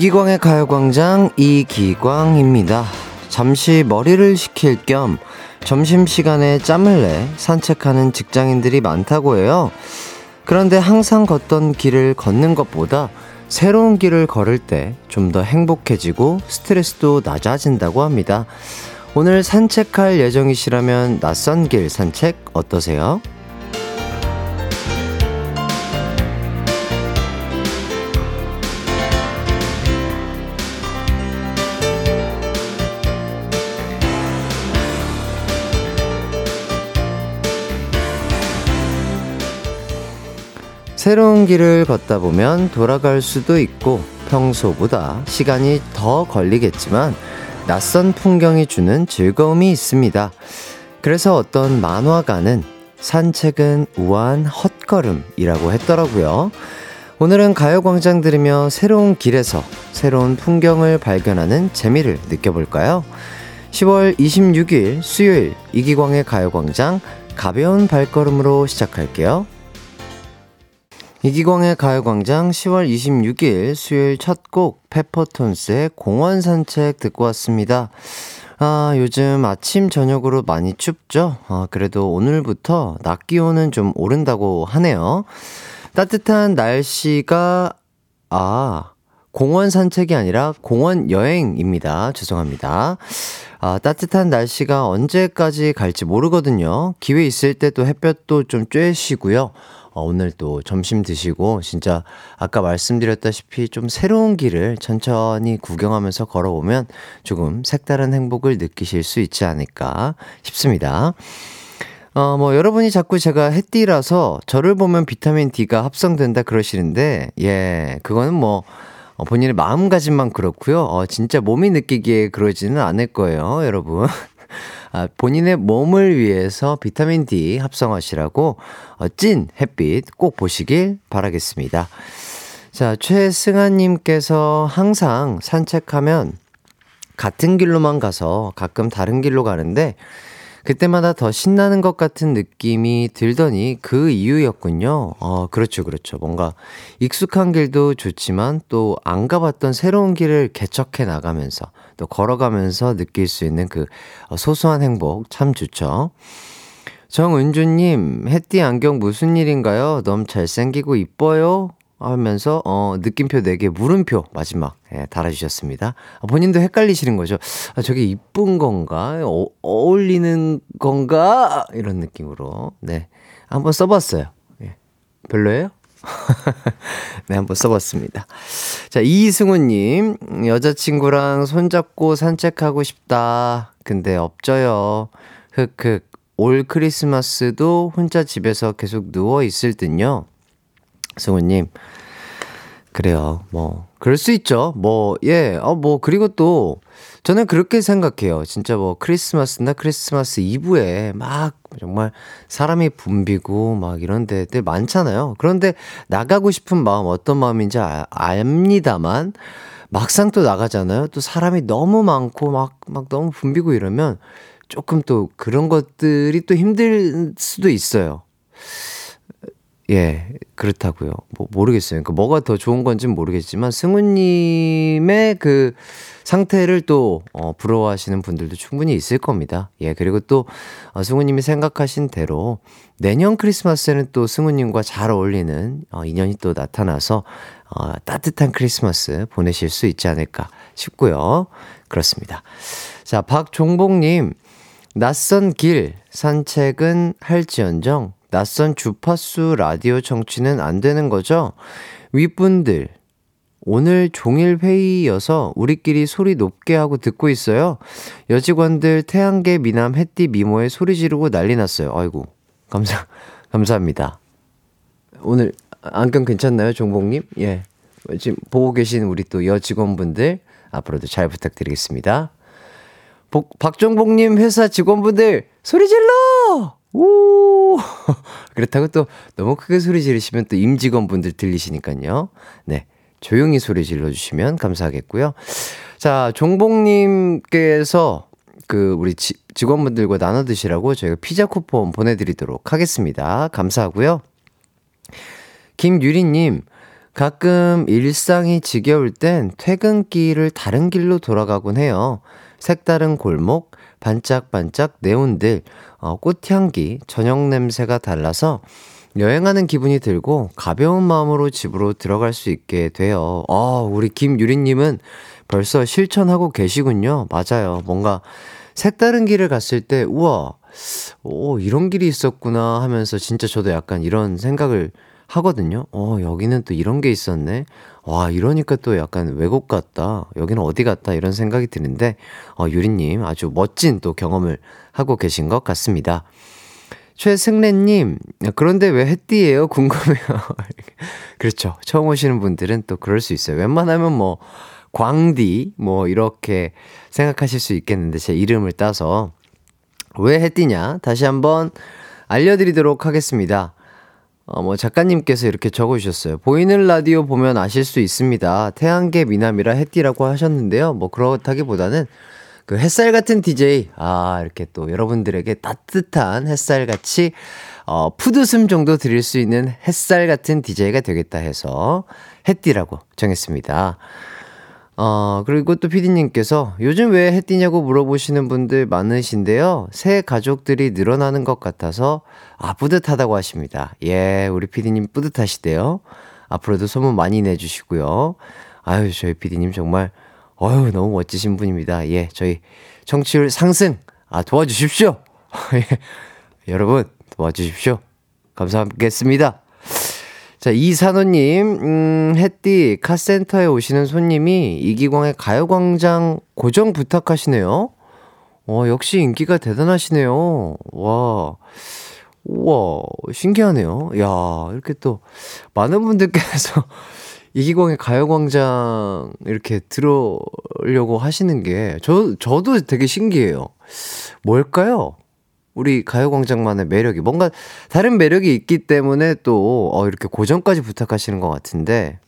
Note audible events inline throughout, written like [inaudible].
이기광의 가요광장 이기광입니다. 잠시 머리를 식힐 겸 점심시간에 짬을 내 산책하는 직장인들이 많다고 해요. 그런데 항상 걷던 길을 걷는 것보다 새로운 길을 걸을 때 좀 더 행복해지고 스트레스도 낮아진다고 합니다. 오늘 산책할 예정이시라면 낯선 길 산책 어떠세요? 새로운 길을 걷다 보면 돌아갈 수도 있고 평소보다 시간이 더 걸리겠지만 낯선 풍경이 주는 즐거움이 있습니다. 그래서 어떤 만화가는 산책은 우아한 헛걸음이라고 했더라고요. 오늘은 가요광장 들으며 새로운 길에서 새로운 풍경을 발견하는 재미를 느껴볼까요? 10월 26일 수요일 이기광의 가요광장 가벼운 발걸음으로 시작할게요. 이기광의 가요광장 10월 26일 수요일 첫 곡 페퍼톤스의 공원 산책 듣고 왔습니다. 아, 요즘 아침, 저녁으로 많이 춥죠? 아, 그래도 오늘부터 낮 기온은 좀 오른다고 하네요. 따뜻한 날씨가, 아, 공원 산책이 아니라 공원 여행입니다. 죄송합니다. 아, 따뜻한 날씨가 언제까지 갈지 모르거든요. 기회 있을 때 또 햇볕도 좀 쬐시고요. 어, 오늘 또 점심 드시고 진짜 아까 말씀드렸다시피 좀 새로운 길을 천천히 구경하면서 걸어보면 조금 색다른 행복을 느끼실 수 있지 않을까 싶습니다. 어, 뭐, 여러분이 자꾸 제가 햇띠라서 저를 보면 비타민 D가 합성된다 그러시는데, 예, 그거는 뭐, 어, 본인의 마음가짐만 그렇고요. 어, 진짜 몸이 느끼기에 그러지는 않을 거예요, 여러분. 아, 본인의 몸을 위해서 비타민 D 합성하시라고 어, 찐 햇빛 꼭 보시길 바라겠습니다. 자, 최승아님께서 항상 산책하면 같은 길로만 가서 가끔 다른 길로 가는데 그때마다 더 신나는 것 같은 느낌이 들더니 그 이유였군요. 어, 그렇죠, 그렇죠. 뭔가 익숙한 길도 좋지만 또 안 가봤던 새로운 길을 개척해 나가면서 또 걸어가면서 느낄 수 있는 그 어, 소소한 행복 참 좋죠. 정은주님, 햇띠 안경 무슨 일인가요? 너무 잘생기고 이뻐요? 하면서 어 느낌표 4개 물음표 마지막 예, 달아주셨습니다. 아, 본인도 헷갈리시는 거죠. 아, 저게 이쁜 건가? 어, 어울리는 건가? 이런 느낌으로 네 한번 써봤어요. 예. 별로예요? [laughs] 네, 한번 써봤습니다. 자, 이승우님, 여자친구랑 손잡고 산책하고 싶다. 근데 없죠요. 흑흑. 올 크리스마스도 혼자 집에서 계속 누워있을 듯요. 승우님, 그래요. 뭐, 그럴 수 있죠. 뭐, 예, 어, 뭐, 그리고 또, 저는 그렇게 생각해요. 진짜 뭐, 크리스마스나 크리스마스 이브에 막, 정말 사람이 붐비고 막 이런 데들 많잖아요. 그런데 나가고 싶은 마음, 어떤 마음인지 아, 압니다만, 막상 또 나가잖아요. 또 사람이 너무 많고 막, 막 너무 붐비고 이러면 조금 또 그런 것들이 또 힘들 수도 있어요. 예, 그렇다고요. 뭐 모르겠어요. 그러니까 뭐가 더 좋은 건지는 모르겠지만 승우님의 그 상태를 또 어, 부러워하시는 분들도 충분히 있을 겁니다. 예, 그리고 또 어, 승우님이 생각하신 대로 내년 크리스마스에는 또 승우님과 잘 어울리는 어, 인연이 또 나타나서 어, 따뜻한 크리스마스 보내실 수 있지 않을까 싶고요. 그렇습니다. 자, 박종복님, 낯선 길 산책은 할지언정 낯선 주파수 라디오 청취는 안 되는 거죠? 윗분들, 오늘 종일 회의여서 우리끼리 소리 높게 하고 듣고 있어요. 여직원들 태양계 미남 햇띠 미모에 소리 지르고 난리 났어요. 아이고, 감사, 감사합니다. 오늘 안경 괜찮나요, 종복님? 예. 지금 보고 계신 우리 또 여직원분들 앞으로도 잘 부탁드리겠습니다. 복, 박종복님 회사 직원분들 소리 질러! 오! [laughs] 그렇다고 또 너무 크게 소리 지르시면 또 임직원분들 들리시니까요. 네. 조용히 소리 질러주시면 감사하겠고요. 자, 종복님께서 그 우리 지, 직원분들과 나눠 드시라고 저희가 피자 쿠폰 보내드리도록 하겠습니다. 감사하고요. 김유리님, 가끔 일상이 지겨울 땐 퇴근길을 다른 길로 돌아가곤 해요. 색다른 골목, 반짝반짝 네온들, 어, 꽃향기, 저녁 냄새가 달라서 여행하는 기분이 들고 가벼운 마음으로 집으로 들어갈 수 있게 돼요. 아, 우리 김유리님은 벌써 실천하고 계시군요. 맞아요. 뭔가 색다른 길을 갔을 때, 우와, 오, 이런 길이 있었구나 하면서 진짜 저도 약간 이런 생각을 하거든요. 어, 여기는 또 이런 게 있었네. 와, 이러니까 또 약간 외국 같다. 여기는 어디 같다. 이런 생각이 드는데, 어, 유리님 아주 멋진 또 경험을 하고 계신 것 같습니다. 최승래님, 그런데 왜 햇띠예요? 궁금해요. [laughs] 그렇죠. 처음 오시는 분들은 또 그럴 수 있어요. 웬만하면 뭐, 광디, 뭐, 이렇게 생각하실 수 있겠는데, 제 이름을 따서. 왜 햇띠냐? 다시 한번 알려드리도록 하겠습니다. 어, 뭐, 작가님께서 이렇게 적어주셨어요. 보이는 라디오 보면 아실 수 있습니다. 태양계 미남이라 햇띠라고 하셨는데요. 뭐, 그렇다기보다는 그 햇살 같은 DJ. 아, 이렇게 또 여러분들에게 따뜻한 햇살 같이, 어, 푸드숨 정도 드릴 수 있는 햇살 같은 DJ가 되겠다 해서 햇띠라고 정했습니다. 어, 그리고 또 피디님께서 요즘 왜 해띠냐고 물어보시는 분들 많으신데요. 새 가족들이 늘어나는 것 같아서 아, 뿌듯하다고 하십니다. 예, 우리 피디님 뿌듯하시대요. 앞으로도 소문 많이 내주시고요. 아유, 저희 피디님 정말, 어유 너무 멋지신 분입니다. 예, 저희 청취율 상승, 아, 도와주십시오. [laughs] 예, 여러분, 도와주십시오. 감사하겠습니다. 자, 이산호님, 음, 햇띠, 카센터에 오시는 손님이 이기광의 가요광장 고정 부탁하시네요. 어, 역시 인기가 대단하시네요. 와, 우와, 신기하네요. 야, 이렇게 또, 많은 분들께서 [laughs] 이기광의 가요광장 이렇게 들으려고 하시는 게, 저, 저도 되게 신기해요. 뭘까요? 우리 가요광장만의 매력이 뭔가 다른 매력이 있기 때문에 또 어, 이렇게 고정까지 부탁하시는 것 같은데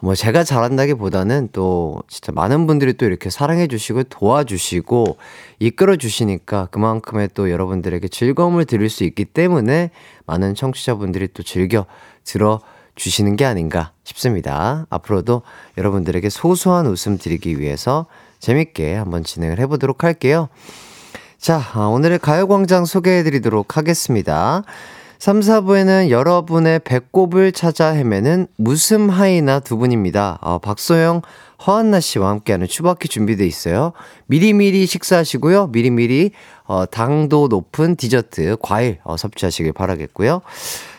뭐 제가 잘한다기보다는 또 진짜 많은 분들이 또 이렇게 사랑해 주시고 도와주시고 이끌어 주시니까 그만큼의 또 여러분들에게 즐거움을 드릴 수 있기 때문에 많은 청취자분들이 또 즐겨 들어 주시는 게 아닌가 싶습니다. 앞으로도 여러분들에게 소소한 웃음 드리기 위해서 재밌게 한번 진행을 해보도록 할게요. 자, 아, 오늘의 가요광장 소개해 드리도록 하겠습니다. 3, 4부에는 여러분의 배꼽을 찾아 헤매는 무슨 하이나 두 분입니다. 어, 박소영, 허한나 씨와 함께하는 추바키 준비돼 있어요. 미리미리 식사하시고요. 미리미리 어, 당도 높은 디저트, 과일 어, 섭취하시길 바라겠고요.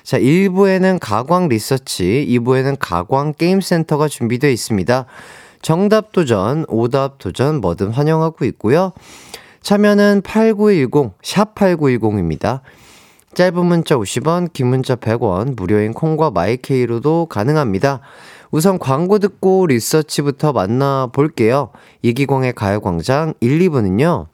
자, 1부에는 가광 리서치, 2부에는 가광 게임센터가 준비되어 있습니다. 정답 도전, 오답 도전 뭐든 환영하고 있고요. 참여는 8910, 샵8910입니다. 짧은 문자 50원, 긴 문자 100원, 무료인 콩과 마이케이로도 가능합니다. 우선 광고 듣고 리서치부터 만나볼게요. 이기광의 가요광장 1, 2부는요.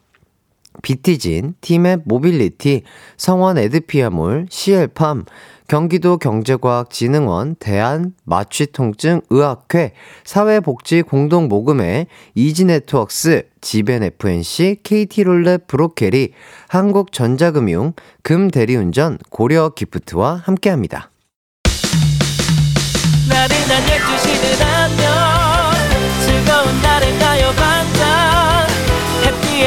비티진, 팀앱 모빌리티, 성원 에드피아몰, CL팜, 경기도 경제과학진흥원, 대한 마취통증의학회, 사회복지공동모금회, 이지네트웍스, 지벤FNC, KT롤렛 브로케리, 한국전자금융, 금대리운전, 고려기프트와 함께합니다.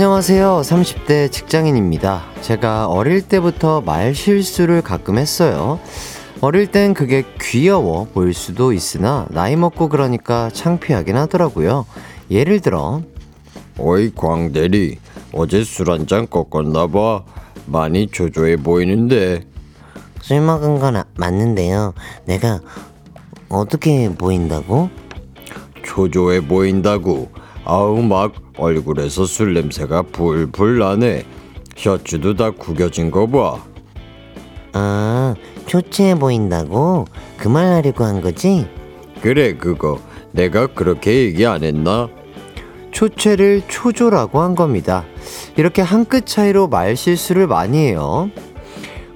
안녕하세요. 30대 직장인입니다. 제가 어릴 때부터 말 실수를 가끔 했어요. 어릴 땐 그게 귀여워 보일 수도 있으나 나이 먹고 그러니까 창피하긴 하더라고요. 예를 들어 어이 광대리 어제 술 한 잔 꺾었나 봐 많이 초조해 보이는데 술 먹은 건 아, 맞는데요. 내가 어떻게 보인다고? 초조해 보인다고 아우 막 얼굴에서 술 냄새가 불불 나네. 셔츠도 다 구겨진 거 봐. 아, 초췌해 보인다고? 그 말 하려고 한 거지? 그래 그거 내가 그렇게 얘기 안 했나? 초췌를 초조라고 한 겁니다. 이렇게 한 끗 차이로 말 실수를 많이 해요.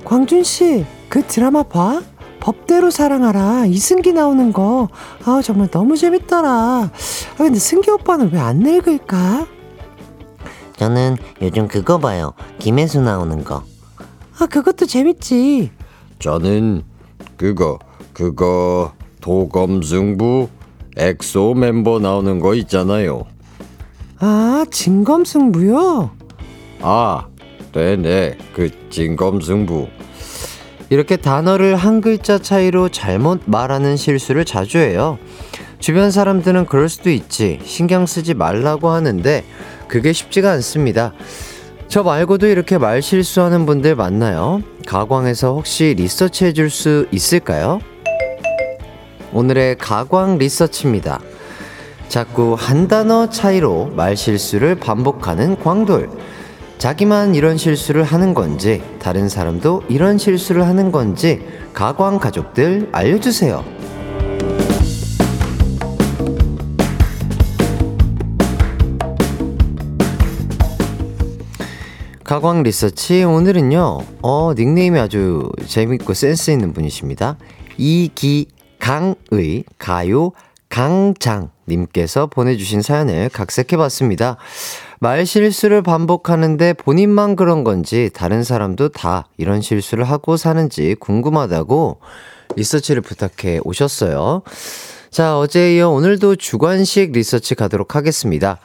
광준 씨, 그 드라마 봐? 법대로 사랑하라. 이승기 나오는 거. 아, 정말 너무 재밌더라. 아, 근데 승기 오빠는 왜 안 늙을까? 저는 요즘 그거 봐요. 김혜수 나오는 거. 아, 그것도 재밌지. 저는 그거 그거 도검승부 엑소 멤버 나오는 거 있잖아요. 아, 진검승부요? 아, 네네 그 진검승부. 이렇게 단어를 한 글자 차이로 잘못 말하는 실수를 자주 해요. 주변 사람들은 그럴 수도 있지. 신경 쓰지 말라고 하는데 그게 쉽지가 않습니다. 저 말고도 이렇게 말 실수하는 분들 많나요? 가광에서 혹시 리서치 해줄 수 있을까요? 오늘의 가광 리서치입니다. 자꾸 한 단어 차이로 말 실수를 반복하는 광돌. 자기만 이런 실수를 하는 건지, 다른 사람도 이런 실수를 하는 건지, 가광 가족들 알려주세요. 가광 리서치 오늘은요 어 닉네임이 아주 재밌고 센스 있는 분이십니다 이기강의 가요 강장님께서 보내주신 사연을 각색해 봤습니다 말 실수를 반복하는데 본인만 그런 건지 다른 사람도 다 이런 실수를 하고 사는지 궁금하다고 리서치를 부탁해 오셨어요 자 어제에 이어 오늘도 주관식 리서치 가도록 하겠습니다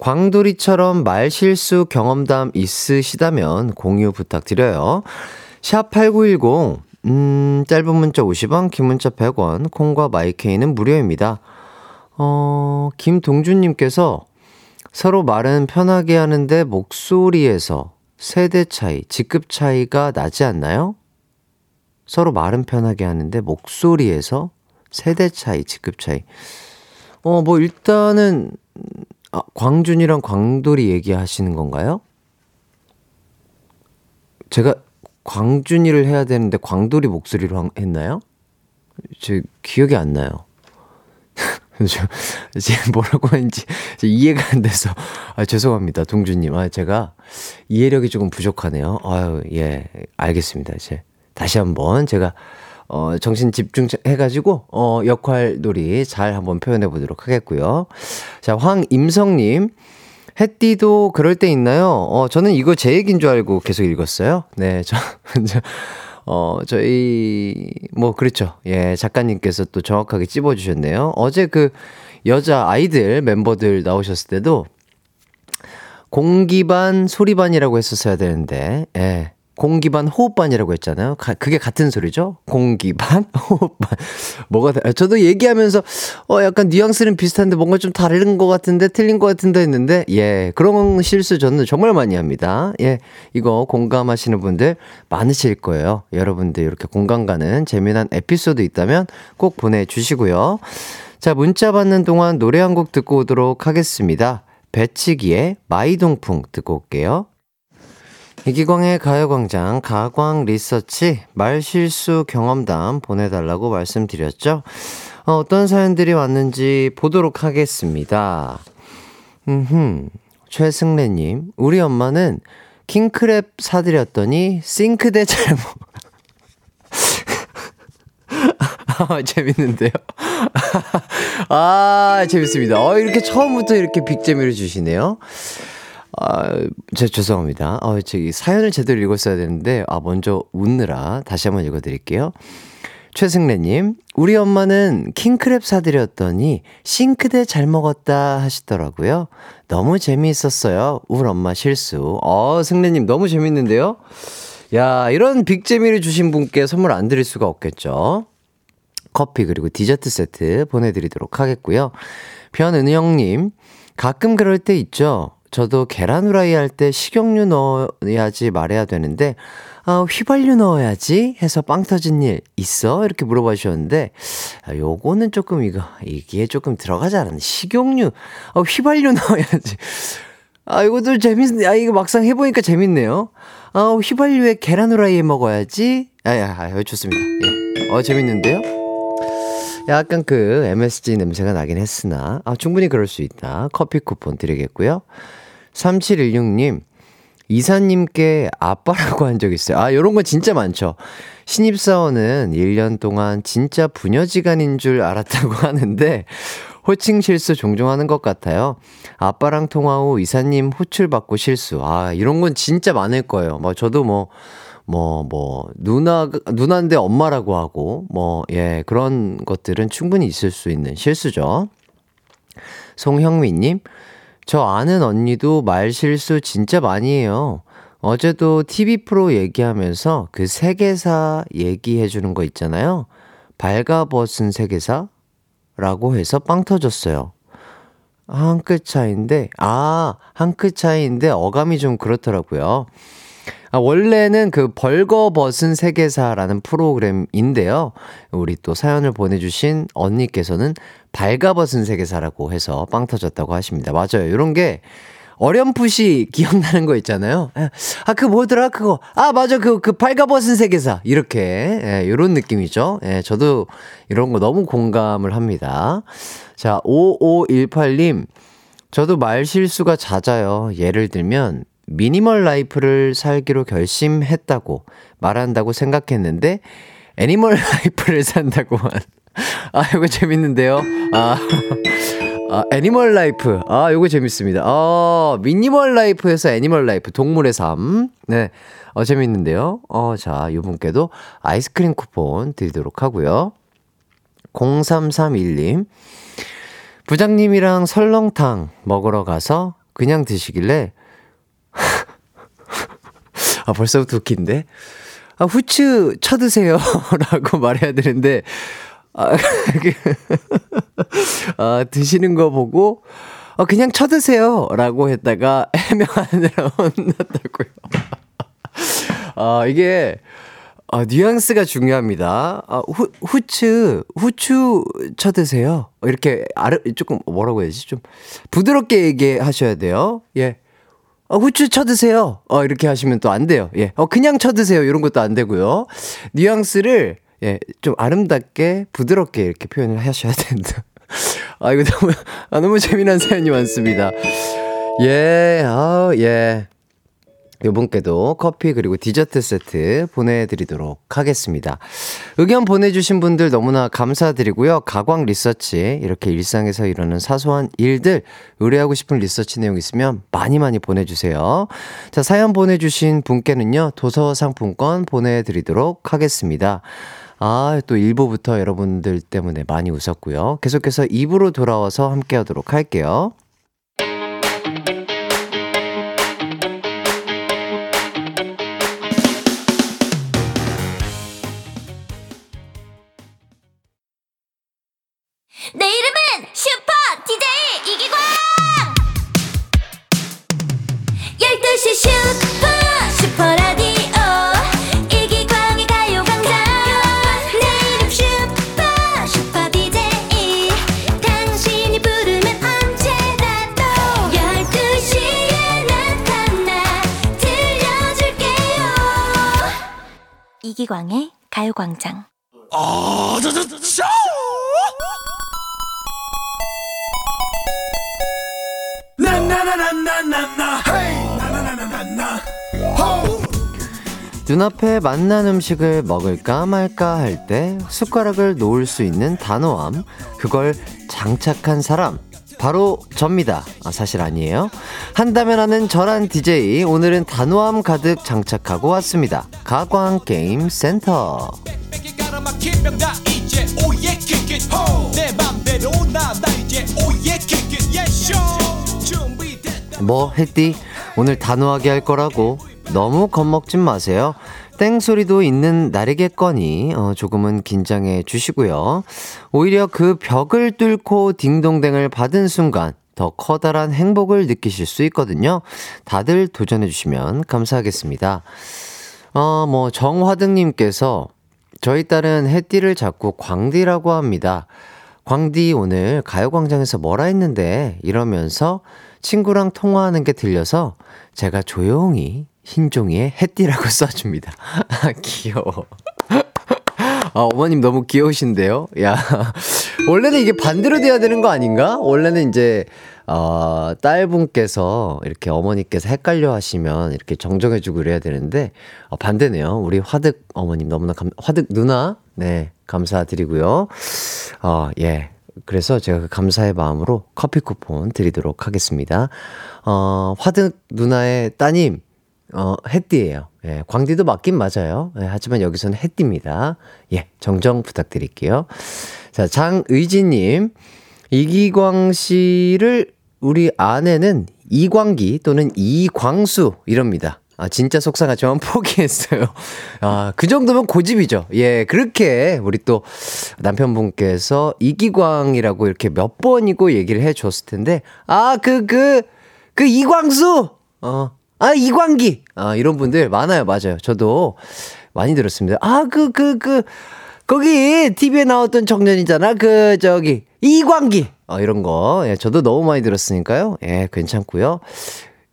광돌이처럼 말 실수 경험담 있으시다면 공유 부탁드려요. 샵 8910, 음, 짧은 문자 50원, 긴 문자 100원, 콩과 마이케이는 무료입니다. 어, 김동준님께서 서로 말은 편하게 하는데 목소리에서 세대 차이, 직급 차이가 나지 않나요? 서로 말은 편하게 하는데 목소리에서 세대 차이, 직급 차이. 어, 뭐 일단은 아, 광준이랑 광돌이 얘기하시는 건가요? 제가 광준이를 해야 되는데 광돌이 목소리로 했나요? 제 기억이 안 나요. [laughs] 저, 지금 뭐라고 하는지 이해가 안 돼서, 아, 죄송합니다. 동준님. 아, 제가 이해력이 조금 부족하네요. 아유, 예, 알겠습니다. 이제 다시 한번 제가 어, 정신 집중해가지고, 어, 역할 놀이 잘 한번 표현해 보도록 하겠고요. 자, 황임성님. 햇띠도 그럴 때 있나요? 어, 저는 이거 제 얘기인 줄 알고 계속 읽었어요. 네, 저, [laughs] 저 어, 저희, 뭐, 그렇죠. 예, 작가님께서 또 정확하게 찝어주셨네요. 어제 그 여자 아이들 멤버들 나오셨을 때도 공기반, 소리반이라고 했었어야 되는데, 예. 공기반 호흡반이라고 했잖아요. 가, 그게 같은 소리죠? 공기반 [laughs] 호흡반. 뭐가 다, 저도 얘기하면서 어 약간 뉘앙스는 비슷한데 뭔가 좀 다른 것 같은데 틀린 것 같은데 했는데 예 그런 실수 저는 정말 많이 합니다. 예 이거 공감하시는 분들 많으실 거예요. 여러분들 이렇게 공감 가는 재미난 에피소드 있다면 꼭 보내주시고요. 자 문자 받는 동안 노래 한 곡 듣고 오도록 하겠습니다. 배치기의 마이동풍 듣고 올게요. 이기광의 가요광장 가광 리서치 말실수 경험담 보내달라고 말씀드렸죠. 어, 어떤 사연들이 왔는지 보도록 하겠습니다. 음, 최승래님, 우리 엄마는 킹크랩 사드렸더니 싱크대 잘못. [laughs] 아, 재밌는데요? [laughs] 아, 재밌습니다. 어, 이렇게 처음부터 이렇게 big재미를 주시네요. 아, 제 죄송합니다. 어, 저기 사연을 제대로 읽었어야 되는데, 아, 먼저 웃느라 다시 한번 읽어드릴게요. 최승래님, 우리 엄마는 킹크랩 사드렸더니 싱크대 잘 먹었다 하시더라고요. 너무 재미있었어요. 우리 엄마 실수. 어, 승래님 너무 재밌는데요? 야, 이런 big재미를 주신 분께 선물 안 드릴 수가 없겠죠? 커피 그리고 디저트 세트 보내드리도록 하겠고요. 변은영님, 가끔 그럴 때 있죠. 저도 계란 후라이 할 때 식용유 넣어야지 말해야 되는데, 아, 휘발유 넣어야지 해서 빵 터진 일 있어? 이렇게 물어봐 주셨는데, 아, 요거는 조금 이거, 이게 조금 들어가지 않았네. 식용유, 아, 휘발유 [laughs] 넣어야지. 아, 이것도 재밌네. 아, 이거 막상 해보니까 재밌네요. 아, 휘발유에 계란 후라이 먹어야지. 아, 야, 아, 좋습니다. 예. 어, 재밌는데요? 약간 그 MSG 냄새가 나긴 했으나, 아, 충분히 그럴 수 있다. 커피 쿠폰 드리겠고요. 3716님, 이사님께 아빠라고 한 적 있어요. 아, 요런 거 진짜 많죠. 신입사원은 1년 동안 진짜 부녀지간인 줄 알았다고 [laughs] 하는데, 호칭 실수 종종 하는 것 같아요. 아빠랑 통화 후 이사님 호출 받고 실수. 아, 이런 건 진짜 많을 거예요. 뭐, 저도 뭐, 뭐, 뭐, 누나, 누나인데 엄마라고 하고, 뭐, 예, 그런 것들은 충분히 있을 수 있는 실수죠. 송형미님, 저 아는 언니도 말 실수 진짜 많이 해요. 어제도 TV 프로 얘기하면서 그 세계사 얘기해 주는 거 있잖아요. 발가벗은 세계사? 라고 해서 빵 터졌어요. 한 끗 차인데, 아, 한 끗 차이인데 어감이 좀 그렇더라고요. 아, 원래는 그 벌거벗은 세계사라는 프로그램인데요. 우리 또 사연을 보내주신 언니께서는 발가벗은 세계사라고 해서 빵 터졌다고 하십니다. 맞아요. 이런 게 어렴풋이 [laughs] 기억나는 거 있잖아요. 아, 그 뭐더라? 그거. 아, 맞아. 그, 그 발가벗은 세계사. 이렇게. 예, 요런 느낌이죠. 예, 저도 이런 거 너무 공감을 합니다. 자, 5518님. 저도 말 실수가 잦아요. 예를 들면, minimal life를 살기로 결심했다고 말한다고 생각했는데, animal [laughs] life를 산다고 한. 아, 이거 재밌는데요? 아. 아, animal life. 아, 요거 재밌습니다. 어, minimal life에서 animal life, 동물의 삶. 네. 어, 재밌는데요. 어, 자, 요 분께도 아이스크림 쿠폰 드리도록 하고요. 0331님. 부장님이랑 설렁탕 먹으러 가서 그냥 드시길래, [laughs] 아, 벌써부터 웃긴데? 아, 후추 쳐드세요. [laughs] 라고 말해야 되는데, 아, [laughs] 아, 드시는 거 보고, 어, 그냥 쳐드세요. 라고 했다가 해명하느라 혼났다고요. 아, 이게, 아, 뉘앙스가 중요합니다. 아, 후, 후추, 후추 쳐드세요. 이렇게, 아르, 조금, 뭐라고 해야지? 좀, 부드럽게 얘기하셔야 돼요. 예. 어, 후추 쳐드세요. 어, 이렇게 하시면 또 안 돼요. 예. 어, 그냥 쳐드세요. 이런 것도 안 되고요. 뉘앙스를, 예, 좀 아름답게, 부드럽게 이렇게 표현을 하셔야 된다. [laughs] 아, 이거 너무, 아, 너무 재미난 사연이 많습니다. 예, 아, 예. 요분께도 커피 그리고 디저트 세트 보내드리도록 하겠습니다. 의견 보내주신 분들 너무나 감사드리고요. 가광 리서치 이렇게 일상에서 이러는 사소한 일들 의뢰하고 싶은 리서치 내용 있으면 많이 많이 보내주세요. 자 사연 보내주신 분께는요 도서 상품권 보내드리도록 하겠습니다. 아, 또 1부부터 여러분들 때문에 많이 웃었고요. 계속해서 2부로 돌아와서 함께 하도록 할게요. 눈앞에 맛난 음식을 먹을까 말까 할 때 숟가락을 놓을 수 있는 단호함, 그걸 장착한 사람, 바로 접니다. 아, 사실 아니에요. 한다면 하는 저란 DJ, 오늘은 단호함 가득 장착하고 왔습니다. 가광 게임 센터. 뭐 했디? 오늘 단호하게 할 거라고 너무 겁먹진 마세요. 땡소리도 있는 날이겠거니 어, 조금은 긴장해 주시고요. 오히려 그 벽을 뚫고 딩동댕을 받은 순간 더 커다란 행복을 느끼실 수 있거든요. 다들 도전해 주시면 감사하겠습니다. 어, 뭐, 정화등님께서 저희 딸은 해띠를 자꾸 광디라고 합니다. 광디 오늘 가요광장에서 뭐라 했는데 이러면서 친구랑 통화하는 게 들려서 제가 조용히 흰 종이에 해띠라고 [laughs] 써줍니다. [laughs] 귀여워. 아, 어머님 너무 귀여우신데요? 야. 원래는 이게 반대로 돼야 되는 거 아닌가? 원래는 이제, 어, 딸분께서 이렇게 어머니께서 헷갈려 하시면 이렇게 정정해주고 그래야 되는데, 어, 반대네요. 우리 화득 어머님 너무나 감, 화득 누나, 네, 감사드리고요. 어, 예. 그래서 제가 그 감사의 마음으로 커피 쿠폰 드리도록 하겠습니다. 어, 화득 누나의 따님, 어, 햇띠예요 예, 광디도 맞긴 맞아요. 예, 하지만 여기서는 햇띠입니다. 예, 정정 부탁드릴게요. 자, 장의진님. 이기광 씨를 우리 아내는 이광기 또는 이광수 이럽니다. 아, 진짜 속상하지만 [laughs] 포기했어요. 아, 그 정도면 고집이죠. 예, 그렇게 우리 또 남편분께서 이기광이라고 이렇게 몇 번이고 얘기를 해 줬을 텐데, 아, 그, 그, 그 이광수! 어, 아, 이광기! 아, 이런 분들 많아요. 맞아요. 저도 많이 들었습니다. 아, 그, 그, 그, 거기 TV에 나왔던 청년이잖아. 그, 저기, 이광기! 어, 이런 거. 예, 저도 너무 많이 들었으니까요. 예, 괜찮고요.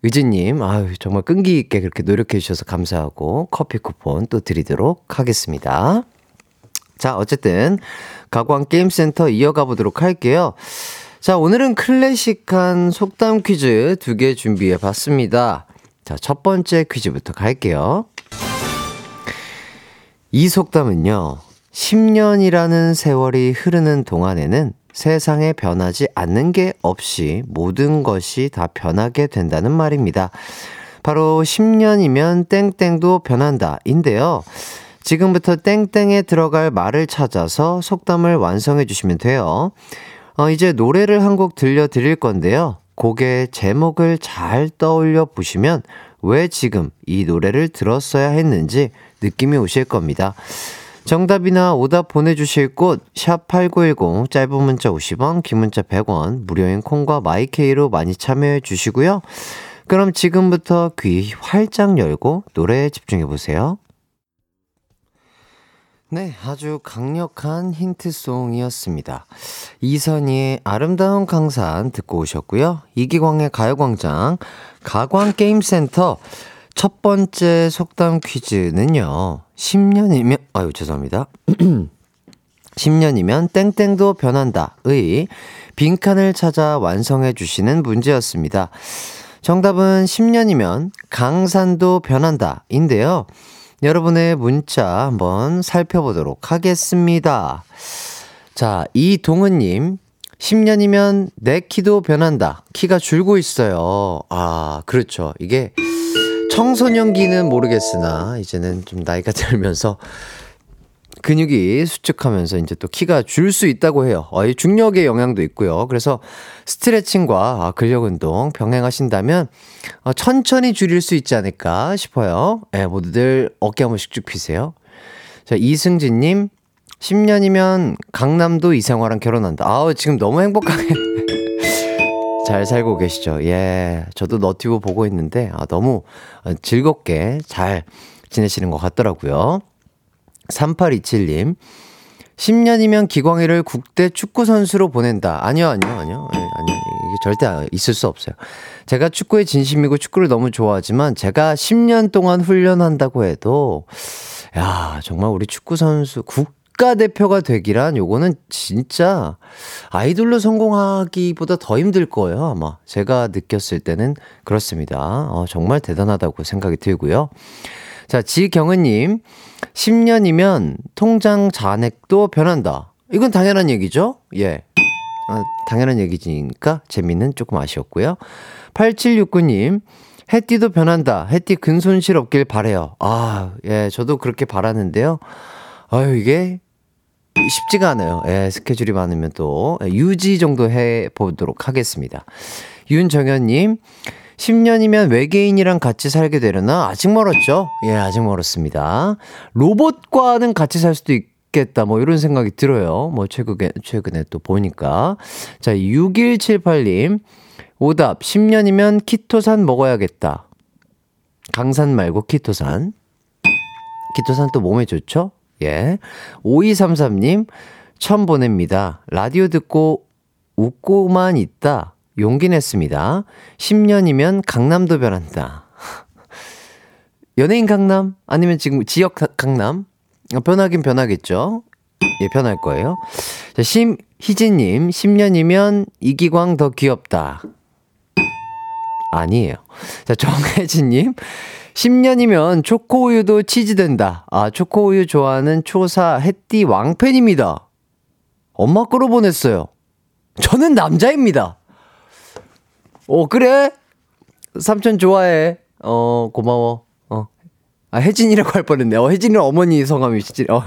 의진님, 아유, 정말 끈기 있게 그렇게 노력해 주셔서 감사하고 커피 쿠폰 또 드리도록 하겠습니다. 자, 어쨌든, 가광게임센터 이어가 보도록 할게요. 자, 오늘은 클래식한 속담 퀴즈 두 개 준비해 봤습니다. 자, 첫 번째 퀴즈부터 갈게요. 이 속담은요, 10년이라는 세월이 흐르는 동안에는 세상에 변하지 않는 게 없이 모든 것이 다 변하게 된다는 말입니다. 바로 10년이면 땡땡도 변한다. 인데요. 지금부터 땡땡에 들어갈 말을 찾아서 속담을 완성해 주시면 돼요. 어, 이제 노래를 한 곡 들려드릴 건데요. 곡의 제목을 잘 떠올려 보시면 왜 지금 이 노래를 들었어야 했는지 느낌이 오실 겁니다. 정답이나 오답 보내주실 곳, 샵8910, 짧은 문자 50원, 긴 문자 100원, 무료인 콩과 마이케이로 많이 참여해 주시고요. 그럼 지금부터 귀 활짝 열고 노래에 집중해 보세요. 네, 아주 강력한 힌트송이었습니다. 이선희의 아름다운 강산 듣고 오셨고요. 이기광의 가요광장, 가광게임센터 첫 번째 속담 퀴즈는요. 10년이면, 아유, 죄송합니다. [clears throat] 10년이면 땡땡도 변한다 의 빈칸을 찾아 완성해 주시는 문제였습니다. 정답은 10년이면 강산도 변한다 인데요. 여러분의 문자 한번 살펴보도록 하겠습니다. 자, 이동은님, 10년이면 내 키도 변한다. 키가 줄고 있어요. 아, 그렇죠. 이게 청소년기는 모르겠으나, 이제는 좀 나이가 [laughs] 들면서 근육이 수축하면서 이제 또 키가 줄 수 있다고 해요. 어, 이 중력의 영향도 있고요. 그래서 스트레칭과 아, 근력 운동 병행하신다면 어, 천천히 줄일 수 있지 않을까 싶어요. 예, 네, 모두들 어깨 한 번씩 쭉 피세요. 자, 이승진님, 10년이면 강남도 이생화랑 결혼한다. 아우, 지금 너무 행복하게 [laughs] 잘 살고 계시죠. 예, 저도 너튜브 보고 있는데, 아, 너무 즐겁게 잘 지내시는 것 같더라고요. 3827님. 10년이면 기광이를 국대 축구 선수로 보낸다. 아니요, 아니요, 아니요. 예, 아니요. 이게 절대 있을 수 없어요. 제가 축구에 진심이고 축구를 너무 좋아하지만 제가 10년 동안 훈련한다고 해도, 야, 정말 우리 축구 선수, 국가 대표가 되기란 요거는 진짜 아이돌로 성공하기보다 더 힘들 거예요, 아마. 제가 느꼈을 때는 그렇습니다. 어, 정말 대단하다고 생각이 들고요. 자, 지경은님, 10년이면 통장 잔액도 변한다. 이건 당연한 얘기죠? 예. 아, 당연한 얘기니까 재미는 조금 아쉬웠고요. 8769님, 해띠도 변한다. 해띠 근손실 없길 바래요. 아, 예, 저도 그렇게 바라는데요. 아유, 이게 쉽지가 않아요. 예, 스케줄이 많으면 또 유지 정도 해 보도록 하겠습니다. 윤정현님, 10년이면 외계인이랑 같이 살게 되려나? 아직 멀었죠? 예, 아직 멀었습니다. 로봇과는 같이 살 수도 있겠다. 뭐 이런 생각이 들어요. 뭐 최근에, 최근에 또 보니까. 자, 6178님. 오답, 10년이면 키토산 먹어야겠다. 강산 말고 키토산. 키토산 또 몸에 좋죠? 예. 5233님, 처음 보냅니다. 라디오 듣고 웃고만 있다. 용기 냈습니다. 10년이면 강남도 변한다. 연예인 강남? 아니면 지금 지역 가- 강남? 어, 변하긴 변하겠죠? 예, 변할 거예요. 자, 심희진님, 10년이면 이기광 더 귀엽다. 아니에요. 자, 정혜진님, 10년이면 초코우유도 치즈된다. 아, 초코우유 좋아하는 초사 햇띠 왕팬입니다. 엄마 거로 보냈어요. 저는 남자입니다. 어, 그래? 삼촌 좋아해. 어, 고마워. 어. 아, 혜진이라고 할 뻔했네. 어, 혜진이는 어머니 성함이시지. 어,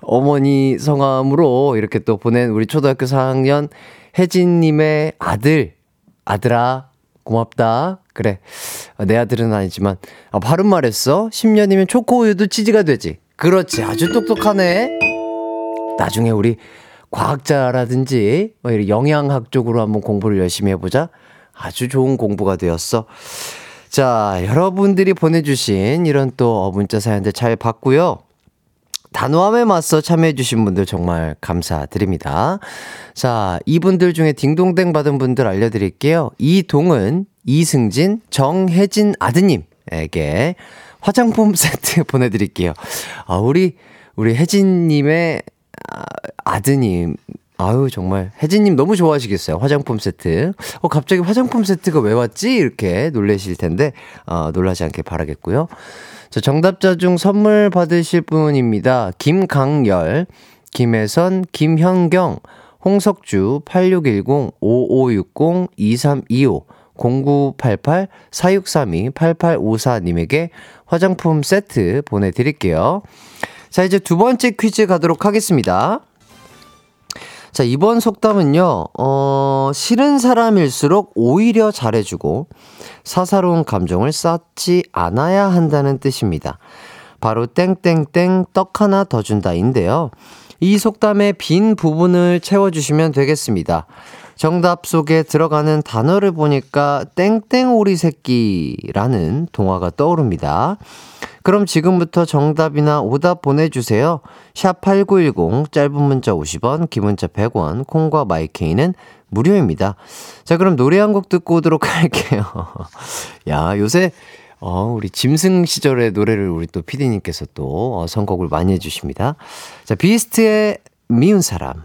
어머니 성함으로 이렇게 또 보낸 우리 초등학교 4학년 혜진님의 아들. 아들아, 고맙다. 그래. 아, 내 아들은 아니지만, 아, 바른 말 했어. 10년이면 초코우유도 치즈가 되지. 그렇지. 아주 똑똑하네. 나중에 우리 과학자라든지 뭐 영양학 쪽으로 한번 공부를 열심히 해보자. 아주 좋은 공부가 되었어. 자, 여러분들이 보내주신 이런 또 문자 사연들 잘 봤고요. 단호함에 맞서 참여해주신 분들 정말 감사드립니다. 자, 이분들 중에 딩동댕 받은 분들 알려드릴게요. 이동은, 이승진, 정혜진 아드님에게 화장품 [laughs] 세트 보내드릴게요. 아, 우리, 우리 혜진님의 아, 아드님. 아유, 정말. 혜진님 너무 좋아하시겠어요. 화장품 세트. 어, 갑자기 화장품 세트가 왜 왔지? 이렇게 놀라실 텐데, 어, 놀라지 않게 바라겠고요. 자, 정답자 중 선물 받으실 분입니다. 김강열, 김혜선, 김현경, 홍석주, 8610, 5560, 2325, 0988, 4632, 8854님에게 화장품 세트 보내드릴게요. 자, 이제 두 번째 퀴즈 가도록 하겠습니다. 자, 이번 속담은요, 어, 싫은 사람일수록 오히려 잘해주고, 사사로운 감정을 쌓지 않아야 한다는 뜻입니다. 바로 땡땡땡 떡 하나 더 준다인데요. 이 속담의 빈 부분을 채워주시면 되겠습니다. 정답 속에 들어가는 단어를 보니까 땡땡오리 새끼라는 동화가 떠오릅니다. 그럼 지금부터 정답이나 오답 보내주세요. 샵 8910, 짧은 문자 50원, 긴 문자 100원, 콩과 마이케이는 무료입니다. 자, 그럼 노래 한 곡 듣고 오도록 [laughs] 할게요. 야, 요새, 어, 우리 짐승 시절의 노래를 우리 또 피디님께서 또 어, 선곡을 많이 해주십니다. 자, 비스트의 미운 사람.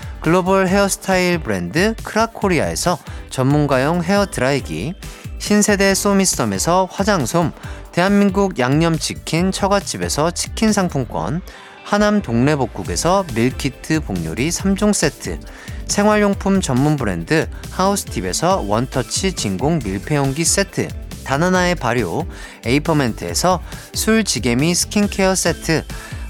글로벌 헤어스타일 브랜드 크라코리아에서 전문가용 헤어 드라이기, 신세대 소미썸에서 화장솜, 대한민국 양념치킨 처갓집에서 치킨 상품권, 하남 동래복국에서 밀키트 복요리 3종 세트, 생활용품 전문 브랜드 하우스팁에서 원터치 진공 밀폐용기 세트, 다나나의 발효 에이퍼멘트에서 술지게미 스킨케어 세트,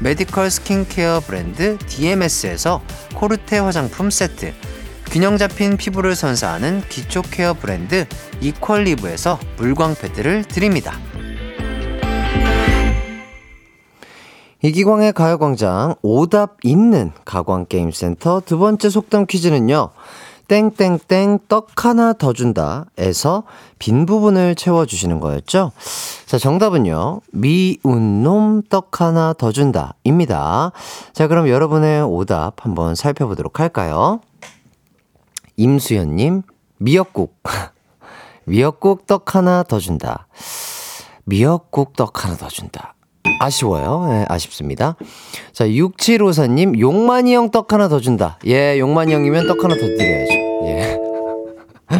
메디컬 스킨케어 브랜드 DMS에서 코르테 화장품 세트, 균형 잡힌 피부를 선사하는 기초 케어 브랜드 이퀄리브에서 물광 패드를 드립니다. 이기광의 가요광장 오답 있는 가광게임센터 두 번째 속담 퀴즈는요. 땡땡땡 떡 하나 더 준다 에서 빈 부분을 채워주시는 거였죠. 자, 정답은요. 미운 놈 떡 하나 더 준다 입니다. 자, 그럼 여러분의 오답 한번 살펴보도록 할까요? 임수연님, 미역국. [laughs] 미역국 떡 하나 더 준다. 미역국 떡 하나 더 준다. 아쉬워요. 예, 아쉽습니다. 자, 6754님, 용만이 형 떡 하나 더 준다. 예, 용만이 형이면 떡 하나 더 드려야죠. 예. [laughs]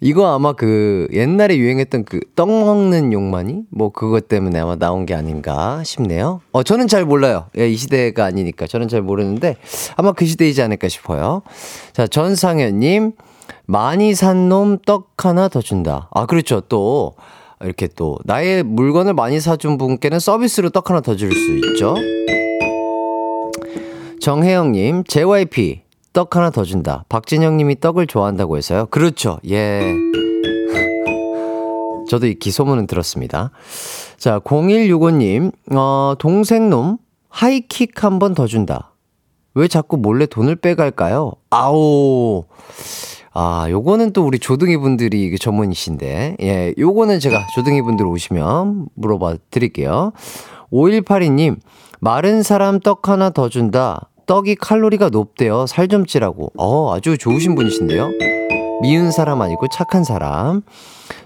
이거 아마 그 옛날에 유행했던 그 떡 먹는 용만이? 뭐 그것 때문에 아마 나온 게 아닌가 싶네요. 어, 저는 잘 몰라요. 예, 이 시대가 아니니까 저는 잘 모르는데 아마 그 시대이지 않을까 싶어요. 자, 전상현님, 많이 산 놈 떡 하나 더 준다. 아, 그렇죠. 또 이렇게 또 나의 물건을 많이 사준 분께는 서비스로 떡 하나 더 줄 수 있죠. 정혜영님, JYP, 떡 하나 더 준다. 박진영님이 떡을 좋아한다고 해서요. 그렇죠. 예. [laughs] 저도 이 기소문은 들었습니다. 자, 0165님, 어, 동생놈, 하이킥 한 번 더 준다. 왜 자꾸 몰래 돈을 빼갈까요? 아오. 아, 요거는 또 우리 조등이 분들이 전문이신데, 예, 요거는 제가 조등이 분들 오시면 물어봐 드릴게요. 5182님, 마른 사람 떡 하나 더 준다. 떡이 칼로리가 높대요. 살 좀 찌라고. 어, 아주 좋으신 분이신데요. 미운 사람 아니고 착한 사람.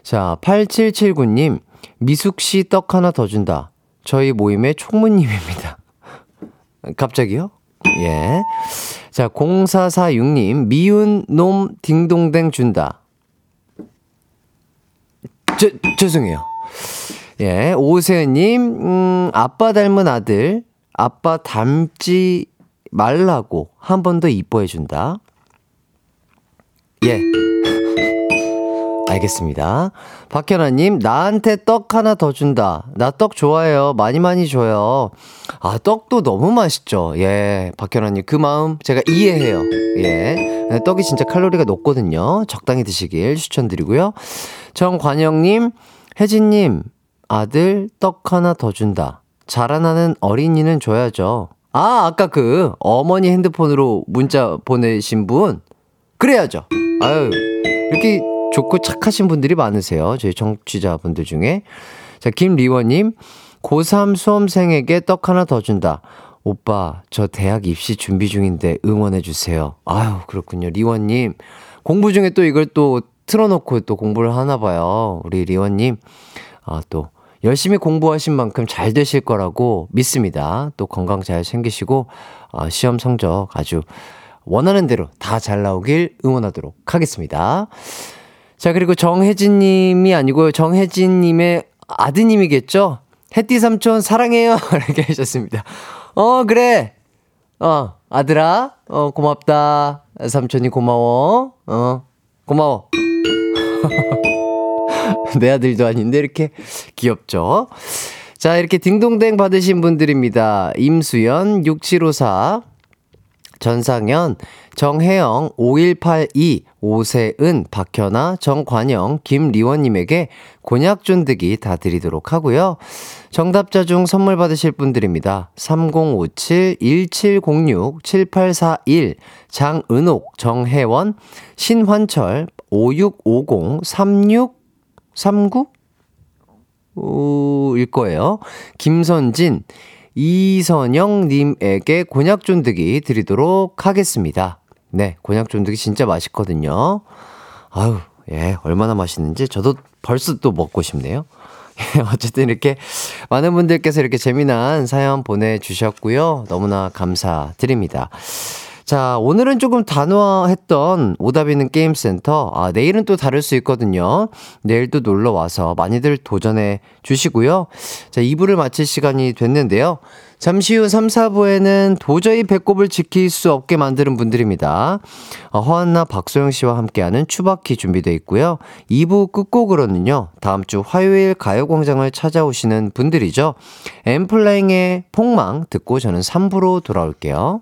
자, 8779님, 미숙 씨 떡 하나 더 준다. 저희 모임의 총무님입니다. [laughs] 갑자기요? 예. 자, 0446님, 미운 놈 딩동댕 준다. 저, 죄송해요. 예, 오세은님, 음, 아빠 닮은 아들, 아빠 닮지 말라고 한 번 더 이뻐해준다. 예. 알겠습니다. 박현아님, 나한테 떡 하나 더 준다. 나 떡 좋아해요. 많이 많이 줘요. 아, 떡도 너무 맛있죠. 예. 박현아님, 그 마음 제가 이해해요. 예. 떡이 진짜 칼로리가 높거든요. 적당히 드시길 추천드리고요. 정관영님, 혜진님, 아들 떡 하나 더 준다. 자라나는 어린이는 줘야죠. 아, 아까 그 어머니 핸드폰으로 문자 보내신 분? 그래야죠. 아유, 이렇게 좋고 착하신 분들이 많으세요. 저희 정취자분들 중에. 자, 김리원님, 고3 수험생에게 떡 하나 더 준다. 오빠, 저 대학 입시 준비 중인데 응원해주세요. 아유, 그렇군요. 리원님, 공부 중에 또 이걸 또 틀어놓고 또 공부를 하나 봐요. 우리 리원님, 아, 또, 열심히 공부하신 만큼 잘 되실 거라고 믿습니다. 또 건강 잘 챙기시고, 어, 시험 성적 아주 원하는 대로 다 잘 나오길 응원하도록 하겠습니다. 자, 그리고 정혜진 님이 아니고 정혜진 님의 아드님이겠죠? 햇띠 삼촌 사랑해요. [laughs] 이렇게 하셨습니다. 어, 그래. 어, 아들아. 어, 고맙다. 삼촌이 고마워. 어, 고마워. [laughs] 내 아들도 아닌데 이렇게 귀엽죠? 자, 이렇게 딩동댕 받으신 분들입니다. 임수연, 6754, 전상현, 정혜영, 5182, 오세은, 박현아, 정관영, 김리원님에게 곤약 쫀득이 다 드리도록 하고요. 정답자 중 선물 받으실 분들입니다. 3057, 1706, 7841, 장은옥, 정혜원, 신환철, 5650, 36, 39? 어, 일 거예요. 김선진, 이선영님에게 곤약 쫀득이 드리도록 하겠습니다. 네, 곤약 쫀득이 진짜 맛있거든요. 아유, 예, 얼마나 맛있는지 저도 벌써 또 먹고 싶네요. [laughs] 어쨌든 이렇게 많은 분들께서 이렇게 재미난 사연 보내주셨고요. 너무나 감사드립니다. 자, 오늘은 조금 단호했던 오답 있는 게임센터. 아, 내일은 또 다를 수 있거든요. 내일 또 놀러 와서 많이들 도전해 주시고요. 자, 2부를 마칠 시간이 됐는데요. 잠시 후 3, 4부에는 도저히 배꼽을 지킬 수 없게 만드는 분들입니다. 어, 허한나 박소영 씨와 함께하는 추바키 준비되어 있고요. 2부 끝곡으로는요. 다음 주 화요일 가요광장을 찾아오시는 분들이죠. 엠플라잉의 폭망 듣고 저는 3부로 돌아올게요.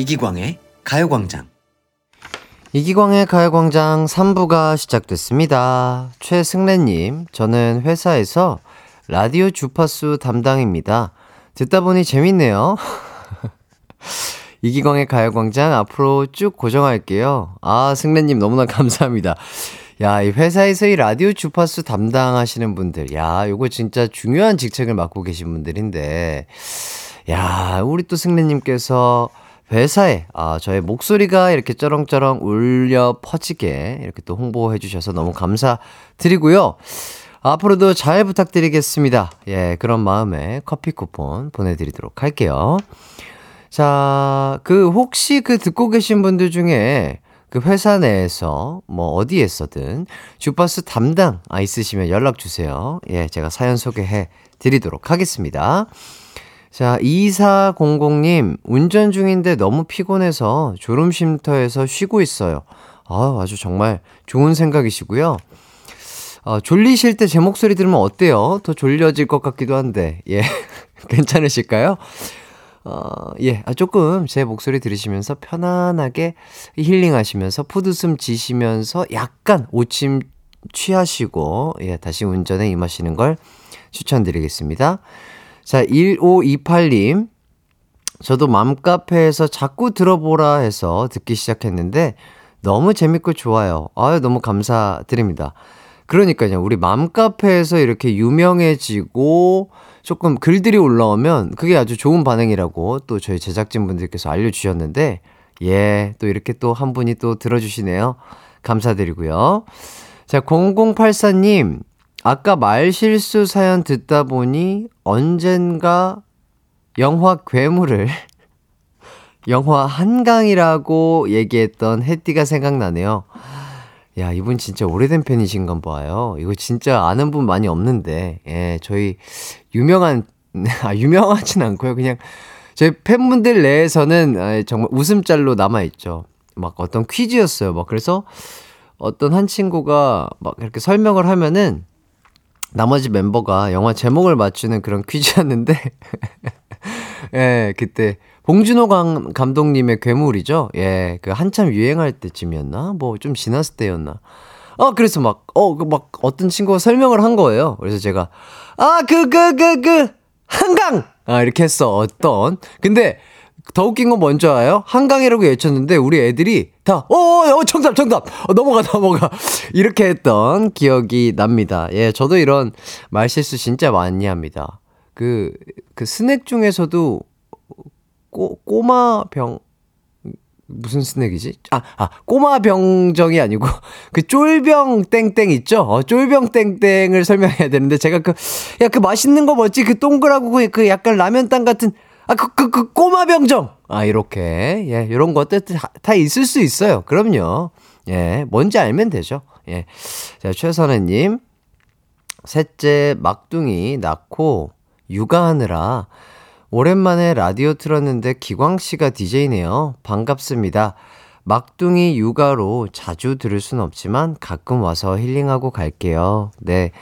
이기광의 가요광장. 이기광의 가요광장 3부가 시작됐습니다. 최승래님, 저는 회사에서 라디오 주파수 담당입니다. 듣다 보니 재밌네요. [laughs] 이기광의 가요광장 앞으로 쭉 고정할게요. 아, 승래님 너무나 감사합니다. 야, 이 회사에서 이 라디오 주파수 담당하시는 분들, 야, 요거 진짜 중요한 직책을 맡고 계신 분들인데, 야, 우리 또 승래님께서 회사에, 아, 저의 목소리가 이렇게 쩌렁쩌렁 울려 퍼지게 이렇게 또 홍보해 주셔서 너무 감사드리고요. 앞으로도 잘 부탁드리겠습니다. 예, 그런 마음에 커피 쿠폰 보내드리도록 할게요. 자, 그 혹시 그 듣고 계신 분들 중에 그 회사 내에서 뭐 어디에서든 주파수 담당 아 있으시면 연락 주세요. 예, 제가 사연 소개해 드리도록 하겠습니다. 자, 2400님, 운전 중인데 너무 피곤해서 졸음 쉼터에서 쉬고 있어요. 아, 아주 정말 좋은 생각이시고요. 어, 졸리실 때 제 목소리 들으면 어때요? 더 졸려질 것 같기도 한데, 예. [laughs] 괜찮으실까요? 어, 예, 아, 조금 제 목소리 들으시면서 편안하게 힐링하시면서 푸드숨 지시면서 약간 오침 취하시고, 예, 다시 운전에 임하시는 걸 추천드리겠습니다. 자, 1528님. 저도 맘카페에서 자꾸 들어보라 해서 듣기 시작했는데 너무 재밌고 좋아요. 아유, 너무 감사드립니다. 그러니까요. 우리 맘카페에서 이렇게 유명해지고 조금 글들이 올라오면 그게 아주 좋은 반응이라고 또 저희 제작진분들께서 알려주셨는데, 예, 또 이렇게 또 한 분이 또 들어주시네요. 감사드리고요. 자, 0084님, 아까 말실수 사연 듣다 보니 언젠가 영화 괴물을 [laughs] 영화 한강이라고 얘기했던 햇띠가 생각나네요. 야, 이분 진짜 오래된 팬이신가 봐요. 이거 진짜 아는 분 많이 없는데, 예, 저희 유명한, [laughs] 아, 유명하진 않고요. 그냥 저희 팬분들 내에서는 아, 정말 웃음짤로 남아있죠. 막 어떤 퀴즈였어요. 막 그래서 어떤 한 친구가 막 이렇게 설명을 하면은 나머지 멤버가 영화 제목을 맞추는 그런 [laughs] 퀴즈였는데, [laughs] 예, 그때 봉준호 감, 감독님의 괴물이죠. 예, 그 한참 유행할 때쯤이었나? 뭐 좀 지났을 때였나? 어, 그래서 막, 어, 그 막 어떤 친구가 설명을 한 거예요. 그래서 제가, 아, 그, 그, 그, 그, 한강! 아, 이렇게 했어. 어떤. 근데, 더 웃긴 건 뭔지 알아요? 한강이라고 외쳤는데 우리 애들이 다, 어, 어, 어 정답, 정답! 어, 넘어가, 넘어가. [laughs] 이렇게 했던 기억이 납니다. 예, 저도 이런 말실수 진짜 많이 합니다. 그, 그 스낵 중에서도 꼬, 꼬마 병, 무슨 스낵이지? 아, 아, 꼬마 병정이 아니고, [laughs] 그 쫄병 땡땡 있죠? 어, 쫄병 땡땡을 설명해야 되는데, 제가 그, 야, 그 맛있는 거 뭐지? 그 동그랗고, 그, 그 약간 라면 땅 같은, 아, 그, 그, 그 꼬마 병정! 아, 이렇게, 예, 요런 것들 다, 다 있을 수 있어요. 그럼요. 예, 뭔지 알면 되죠. 예. 자, 최선혜님, 셋째 막둥이 낳고 육아하느라 오랜만에 라디오 틀었는데 기광 씨가 DJ네요. 반갑습니다. 막둥이 육아로 자주 들을 순 없지만 가끔 와서 힐링하고 갈게요. 네.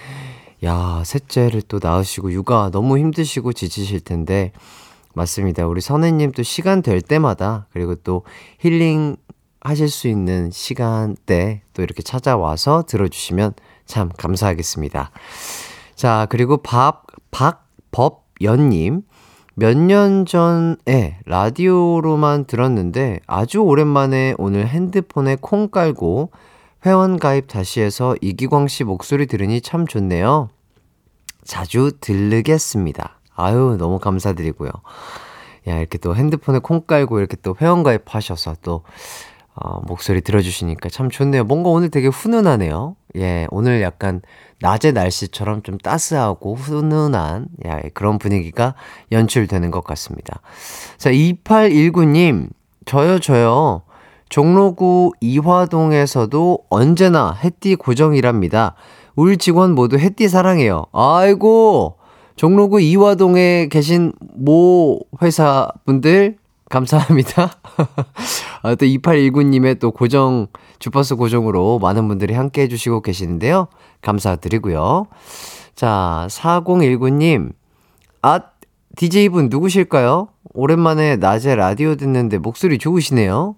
야, 셋째를 또 낳으시고 육아 너무 힘드시고 지치실 텐데 맞습니다. 우리 선혜님 또 시간 될 때마다 그리고 또 힐링 하실 수 있는 시간대 또 이렇게 찾아와서 들어주시면 참 감사하겠습니다. 자, 그리고 밥, 박 법 연님. 몇 년 전에 라디오로만 들었는데 아주 오랜만에 오늘 핸드폰에 콩 깔고 회원 가입 다시 해서 이기광 씨 목소리 들으니 참 좋네요. 자주 들르겠습니다. 아유, 너무 감사드리고요. 야, 이렇게 또 핸드폰에 콩 깔고 이렇게 또 회원 가입하셔서 또, 어, 목소리 들어주시니까 참 좋네요. 뭔가 오늘 되게 훈훈하네요. 예, 오늘 약간 낮의 날씨처럼 좀 따스하고 훈훈한 야, 그런 분위기가 연출되는 것 같습니다. 자, 2819님, 저요, 저요. 종로구 이화동에서도 언제나 햇띠 고정이랍니다. 우리 직원 모두 햇띠 사랑해요. 아이고, 종로구 이화동에 계신 모 회사 분들 감사합니다. [laughs] 아, 또 2819님의 또 고정, 주파수 고정으로 많은 분들이 함께 해주시고 계시는데요. 감사드리고요. 자, 4019님. 아, DJ분 누구실까요? 오랜만에 낮에 라디오 듣는데 목소리 좋으시네요.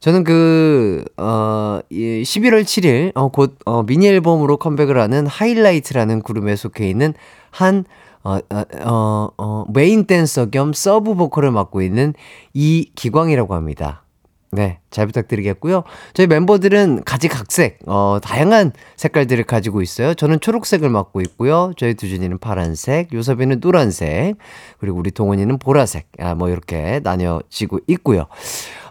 저는 그, 어, 11월 7일, 어, 곧, 어, 미니 앨범으로 컴백을 하는 하이라이트라는 그룹에 속해 있는 한, 어, 어, 어, 어, 메인 댄서 겸 서브 보컬을 맡고 있는 이기광이라고 합니다. 네, 잘 부탁드리겠고요. 저희 멤버들은 가지각색, 어, 다양한 색깔들을 가지고 있어요. 저는 초록색을 맡고 있고요. 저희 두준이는 파란색, 요섭이는 노란색, 그리고 우리 동원이는 보라색, 아, 뭐, 이렇게 나뉘어지고 있고요.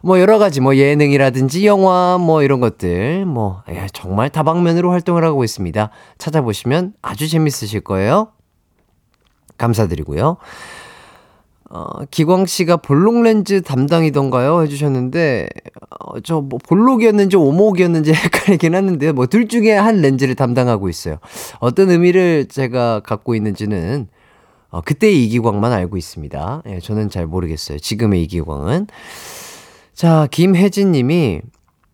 뭐, 여러 가지, 뭐, 예능이라든지 영화, 뭐, 이런 것들, 뭐, 예, 정말 다방면으로 활동을 하고 있습니다. 찾아보시면 아주 재밌으실 거예요. 감사드리고요. 어, 기광 씨가 볼록 렌즈 담당이던가요? 해주셨는데, 어, 저 뭐 볼록이었는지 오목이었는지 [laughs] 헷갈리긴 하는데요. 뭐 둘 중에 한 렌즈를 담당하고 있어요. 어떤 의미를 제가 갖고 있는지는, 어, 그때의 이기광만 알고 있습니다. 예, 저는 잘 모르겠어요. 지금의 이기광은. 자, 김혜진 님이,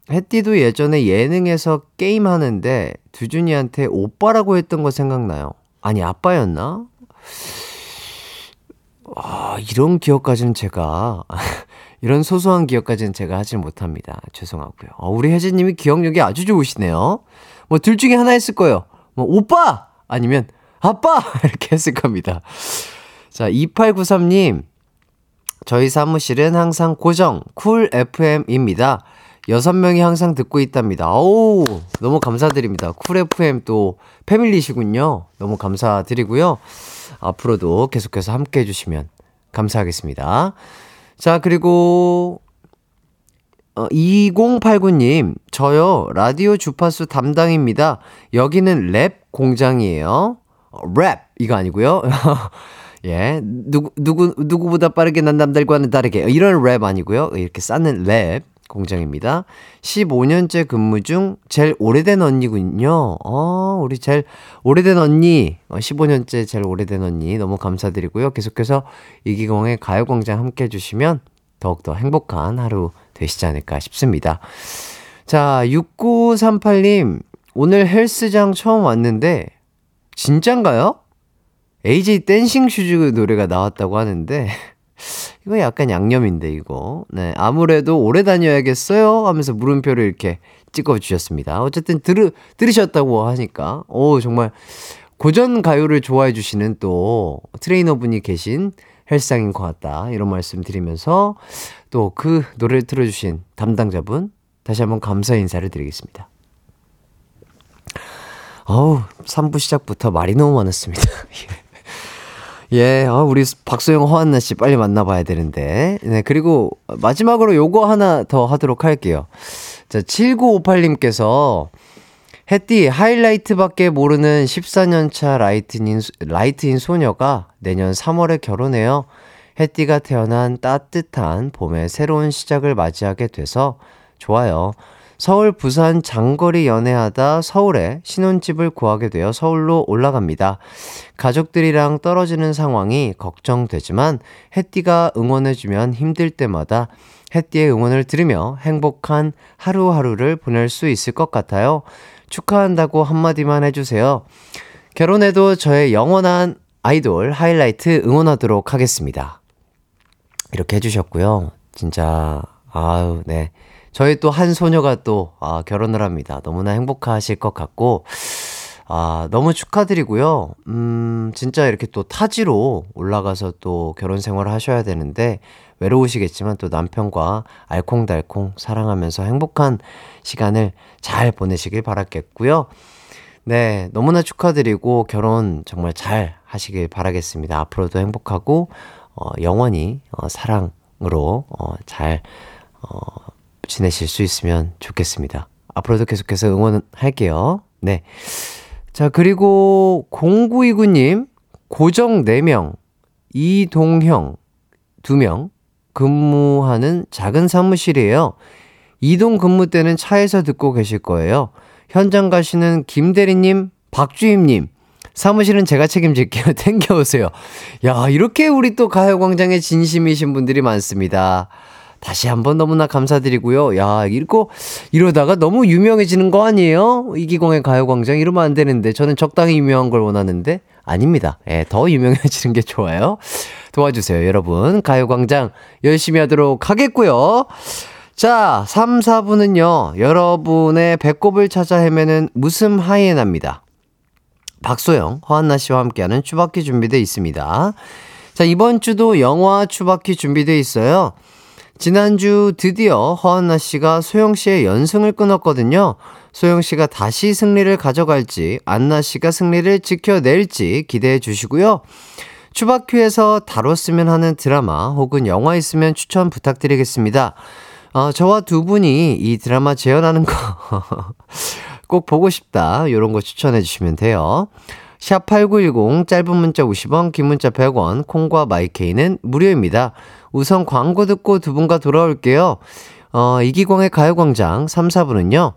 햇띠도 예전에 예능에서 게임하는데, 두준이한테 오빠라고 했던 거 생각나요? 아니, 아빠였나? 아, 이런 기억까지는 제가, [laughs] 이런 소소한 기억까지는 제가 하질 못합니다. 죄송하고요. 어, 우리 혜진님이 기억력이 아주 좋으시네요. 뭐, 둘 중에 하나 했을 거예요. 뭐, 오빠! 아니면, 아빠! [laughs] 이렇게 했을 겁니다. 자, 2893님. 저희 사무실은 항상 고정, 쿨 FM입니다. 여섯 명이 항상 듣고 있답니다. 어우, 너무 감사드립니다. 쿨 FM 또 패밀리시군요. 너무 감사드리고요. 앞으로도 계속해서 함께 해주시면 감사하겠습니다. 자, 그리고, 어, 2089님, 저요, 라디오 주파수 담당입니다. 여기는 랩 공장이에요. 어, 랩, 이거 아니고요 [laughs] 예, 누구, 누구, 누구보다 빠르게 난 남들과는 다르게. 이런 랩 아니고요 이렇게 쌓는 랩. 공장입니다. 15년째 근무 중 제일 오래된 언니군요. 어, 우리 제일 오래된 언니. 15년째 어, 제일 오래된 언니. 너무 감사드리고요. 계속해서 이기광의 가요광장 함께 해주시면 더욱더 행복한 하루 되시지 않을까 싶습니다. 자, 6938님. 오늘 헬스장 처음 왔는데, 진짠가요? AJ Dancing Shoes 노래가 나왔다고 하는데, 이거 약간 양념인데, 이거. 네. 아무래도 오래 다녀야겠어요? 하면서 물음표를 이렇게 찍어 주셨습니다. 어쨌든 들, 들으셨다고 하니까. 오, 정말 고전 가요를 좋아해 주시는 또 트레이너분이 계신 헬스장인 것 같다. 이런 말씀 드리면서 또 그 노래를 틀어주신 담당자분 다시 한번 감사 인사를 드리겠습니다. 어우, 3부 시작부터 말이 너무 많았습니다. [laughs] 예, 아, 우리 박소영, 허한나 씨 빨리 만나봐야 되는데. 네, 그리고 마지막으로 요거 하나 더 하도록 할게요. 자, 7958님께서 해띠 하이라이트밖에 모르는 14년차 라이트인, 라이트인 소녀가 내년 3월에 결혼해요. 해띠가 태어난 따뜻한 봄의 새로운 시작을 맞이하게 돼서 좋아요. 서울, 부산 장거리 연애하다 서울에 신혼집을 구하게 되어 서울로 올라갑니다. 가족들이랑 떨어지는 상황이 걱정되지만 해띠가 응원해주면 힘들 때마다 해띠의 응원을 들으며 행복한 하루하루를 보낼 수 있을 것 같아요. 축하한다고 한마디만 해주세요. 결혼해도 저의 영원한 아이돌 하이라이트 응원하도록 하겠습니다. 이렇게 해주셨고요. 진짜, 아유, 네. 저희 또 한 소녀가 또, 아, 결혼을 합니다. 너무나 행복하실 것 같고, 아, 너무 축하드리고요. 음, 진짜 이렇게 또 타지로 올라가서 또 결혼 생활을 하셔야 되는데, 외로우시겠지만 또 남편과 알콩달콩 사랑하면서 행복한 시간을 잘 보내시길 바랐겠고요. 네, 너무나 축하드리고 결혼 정말 잘 하시길 바라겠습니다. 앞으로도 행복하고, 어, 영원히, 어, 사랑으로, 어, 잘, 어, 지내실 수 있으면 좋겠습니다. 앞으로도 계속해서 응원할게요. 네. 자, 그리고 0929님, 고정 4명, 이동형 2명 근무하는 작은 사무실이에요. 이동 근무 때는 차에서 듣고 계실 거예요. 현장 가시는 김대리님, 박주임님, 사무실은 제가 책임질게요. [laughs] 땡겨오세요. 야, 이렇게 우리 또 가요광장에 진심이신 분들이 많습니다. 다시 한번 너무나 감사드리고요. 야, 읽고 이러다가 너무 유명해지는 거 아니에요? 이기광의 가요광장 이러면 안 되는데 저는 적당히 유명한 걸 원하는데 아닙니다. 예, 더 유명해지는 게 좋아요. 도와주세요, 여러분. 가요광장 열심히 하도록 하겠고요. 자, 3, 4부는요, 여러분의 배꼽을 찾아 헤매는 웃음 하이에나입니다. 박소영, 허한나 씨와 함께하는 추바키 준비되어 있습니다. 자, 이번 주도 영화 추바키 준비되어 있어요. 지난주 드디어 허한나 씨가 소영 씨의 연승을 끊었거든요. 소영 씨가 다시 승리를 가져갈지, 안나 씨가 승리를 지켜낼지 기대해 주시고요. 추바큐에서 다뤘으면 하는 드라마 혹은 영화 있으면 추천 부탁드리겠습니다. 어, 저와 두 분이 이 드라마 재현하는 거 [laughs] 꼭 보고 싶다. 요런 거 추천해 주시면 돼요. 샵8910 짧은 문자 50원, 긴 문자 100원, 콩과 마이케이는 무료입니다. 우선 광고 듣고 두 분과 돌아올게요. 어, 이기광의 가요광장 3, 4부는요.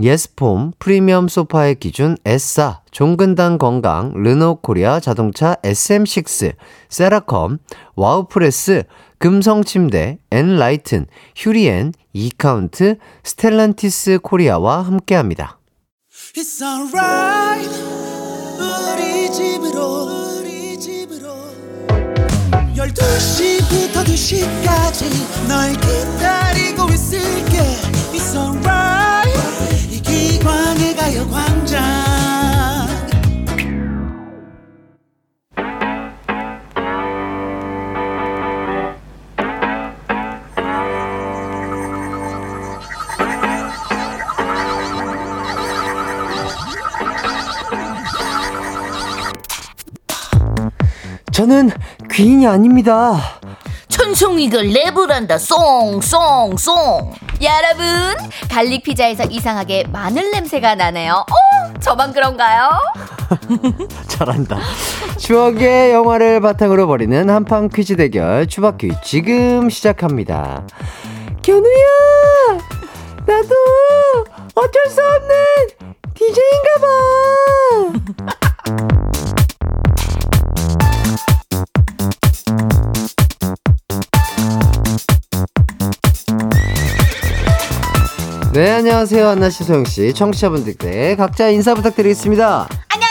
예스폼, 프리미엄 소파의 기준 에싸, 종근당 건강, 르노코리아 자동차 SM6, 세라컴, 와우프레스, 금성침대, 엔라이튼, 휴리엔, 이카운트, 스텔란티스 코리아와 함께합니다. It's alright 우리 집으로 우리 집으로 12시부터 2시까지 널 기다리고 있을게. It's alright. 이기광의 가요광장. 저는 귀인이 아닙니다. 천송이가 랩을 한다 송송송 여러분, garlic 피자에서 이상하게 마늘 냄새가 나네요. 어, 저만 그런가요? [laughs] 잘한다. 추억의 영화를 바탕으로 벌이는 한판 퀴즈 대결 추바퀴 지금 시작합니다. 견우야, 나도 어쩔 수 없는 DJ인가 봐. [laughs] 네, 안녕하세요. 한나 씨, 소영 씨, 청취자분들께 각자 인사 부탁드리겠습니다. 안녕하세요.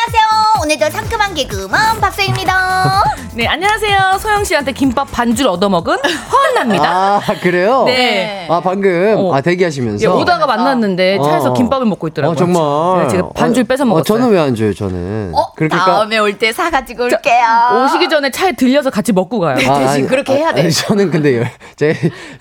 오늘도 상큼한 개그맨 박세입니다. [laughs] 네 안녕하세요 소영 씨한테 김밥 반줄 얻어먹은 허한나입니다 아, 그래요? 네. 아, 방금, 어. 아, 대기하시면서. 예, 오다가 만났는데 차에서 어. 김밥을 먹고 있더라고요 어, 정말. 네, 제가 반줄 어, 뺏어 어, 먹었어요 저는 왜 안 줘요, 저는? 어, 그러니까. 다음에 올 때 사가지고 올게요. 오시기 전에 차에 들려서 같이 먹고 가요 아, 대신 그렇게 해야 돼. 아니, 저는 근데, 열, 제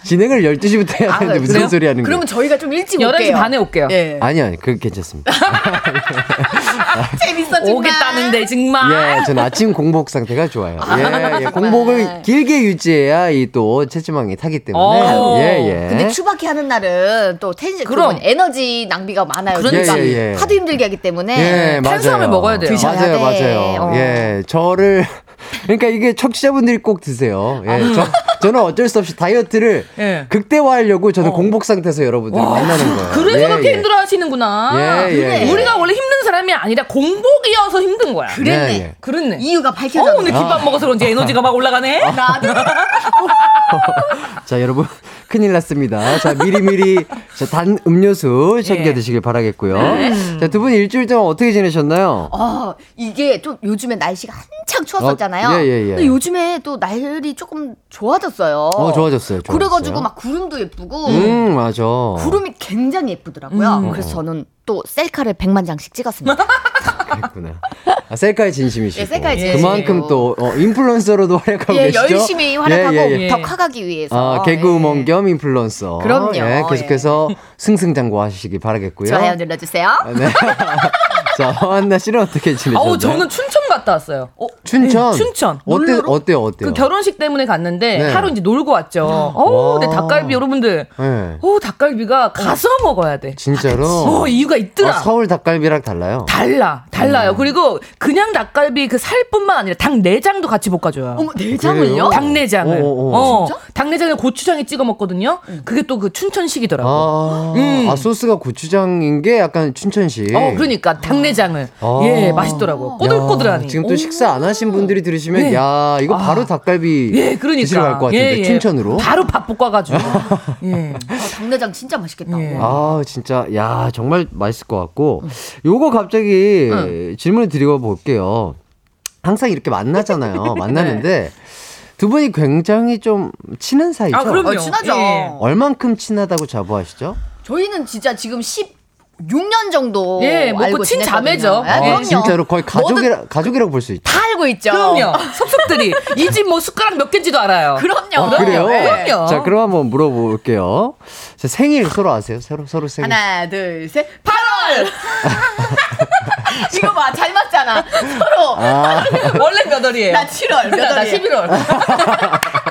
진행을 12시부터 해야 되는데 무슨 그래요? 소리 하는 거예요? 그러면 저희가 좀 일찍 11시 올게요. 반에 올게요 예. 아니, 아니, 그 괜찮습니다. [laughs] 재밌어 정말. 오겠다는 데 정말 예, 저는 아침 공복 상태가 좋아요. 아, 예, 예. 공복을 길게 유지해야 이 또 체지방이 타기 때문에. 어. 예, 예. 근데 추바키 하는 날은 또 텐션 그럼. 그럼 에너지 낭비가 많아요. 그러니까. 그러니까 예, 예. 하도 힘들게 하기 때문에 예, 맞아요. 탄수화물 먹어야 돼요. 드셔야 맞아요, 돼. 맞아요. 어. 예, 저를 그러니까 이게 청취자분들이 꼭 드세요. 예, 저, 저는 어쩔 수 없이 다이어트를 예. 극대화하려고 저는 공복 상태에서 여러분들 만나는 거예요. 그래서 예, 그렇게 예. 힘들어 하시는구나 예, 예, 예. 우리가 원래 힘든 사람이 아니라 공복이어서 힘든 거야 그랬네. 예, 예. 그렇네 이유가 어, 밝혀졌네. 오늘 김밥 먹어서 그런지 에너지가 막 올라가네 나도 [laughs] 자, 여러분 큰일 났습니다. 자, 미리미리 [laughs] 자, 단 음료수 챙겨 드시길 바라겠고요. 자, 두 분 일주일 동안 어떻게 지내셨나요? 어, 이게 좀 요즘에 날씨가 한창 추웠었잖아요. 어, 예, 예, 예. 근데 요즘에 또 날이 조금 좋아졌어요. 어, 좋아졌어요. 좋아졌어요. 그래가지고 막 구름도 예쁘고 음, 맞아. 구름이 굉장히 예쁘더라고요. 그래서 저는 또 셀카를 100만 장씩 찍었습니다. [laughs] 그랬구나. 아, 셀카의 진심이시고. 예, 셀카의 그만큼. 또 어, 인플루언서로도 활약하고 예, 계시죠? 열심히 활약하고 예, 예, 예. 더 커가기 위해서. 아, 개그우먼 예. 겸 인플루언서. 그럼요. 예, 계속해서 승승장구하시기 바라겠고요. 좋아요 눌러주세요. 아, 네. [laughs] 자, 허한나 씨는 어떻게 지내셨나요? 어우 저는 춘천 갔다 왔어요 어, 춘천. 네, 춘천 어때? 어때요? 어때요? 그 결혼식 때문에 갔는데 네. 하루 이제 놀고 왔죠. 어우, 와. 근데 닭갈비 여러분들. 네. 어, 닭갈비가 가서 먹어야 돼. 진짜로? 어, 이유가 있더라. 아, 서울 닭갈비랑 달라요? 달라, 음. 달라요. 그리고 그냥 닭갈비 그 살뿐만 아니라 닭 내장도 같이 볶아 줘요. 어머 내장을요? 닭 내장을. 어, 어, 어, 닭 내장을 고추장에 찍어 먹거든요. 그게 또 그 춘천식이더라고. 아, 음. 아, 소스가 고추장인 게 약간 춘천식. 어, 그러니까 닭 내장을. 아. 예, 맛있더라고요. 꼬들꼬들하 니. 야, 지금 또 식사 안 하신 분들이 들으시면 네. 야 이거 바로 닭갈비 예, 그러니까. 드시러 갈 것 같은데 예, 예. 춘천으로. 바로 밥 볶아가지고. [laughs] 예. 어, 닭내장 진짜 맛있겠다. 예. 아 진짜 야 정말 맛있을 것 같고 요거 갑자기 질문을 드리고 볼게요. 항상 이렇게 만나잖아요. [laughs] 만나는데 두 분이 굉장히 좀 친한 사이죠. 아, 그럼요. 어, 친하죠. 예. 얼만큼 친하다고 자부하시죠? 저희는 진짜 지금 10 6년 정도 예, 뭐 알고 그 친자매죠. 지냈거든요. 아, 아, 그럼요. 진짜로 거의 가족이라, 가족이라고 볼 수 있죠. 다 알고 있죠. 그럼요. [laughs] 속속들이 이 집 뭐 숟가락 몇 개인지도 알아요. 그럼요. 아, 그래요? 네. 그럼요. 자, 그럼 한번 물어볼게요. 자, 생일 서로 아세요? 서로, 서로 생일. 하나, 둘, 셋. 8월! [laughs] 이거 봐, 잘 맞잖아. 서로. 아, [laughs] 원래 몇 월이에요? 나 7월, 몇 나, 나 월이에요? 11월.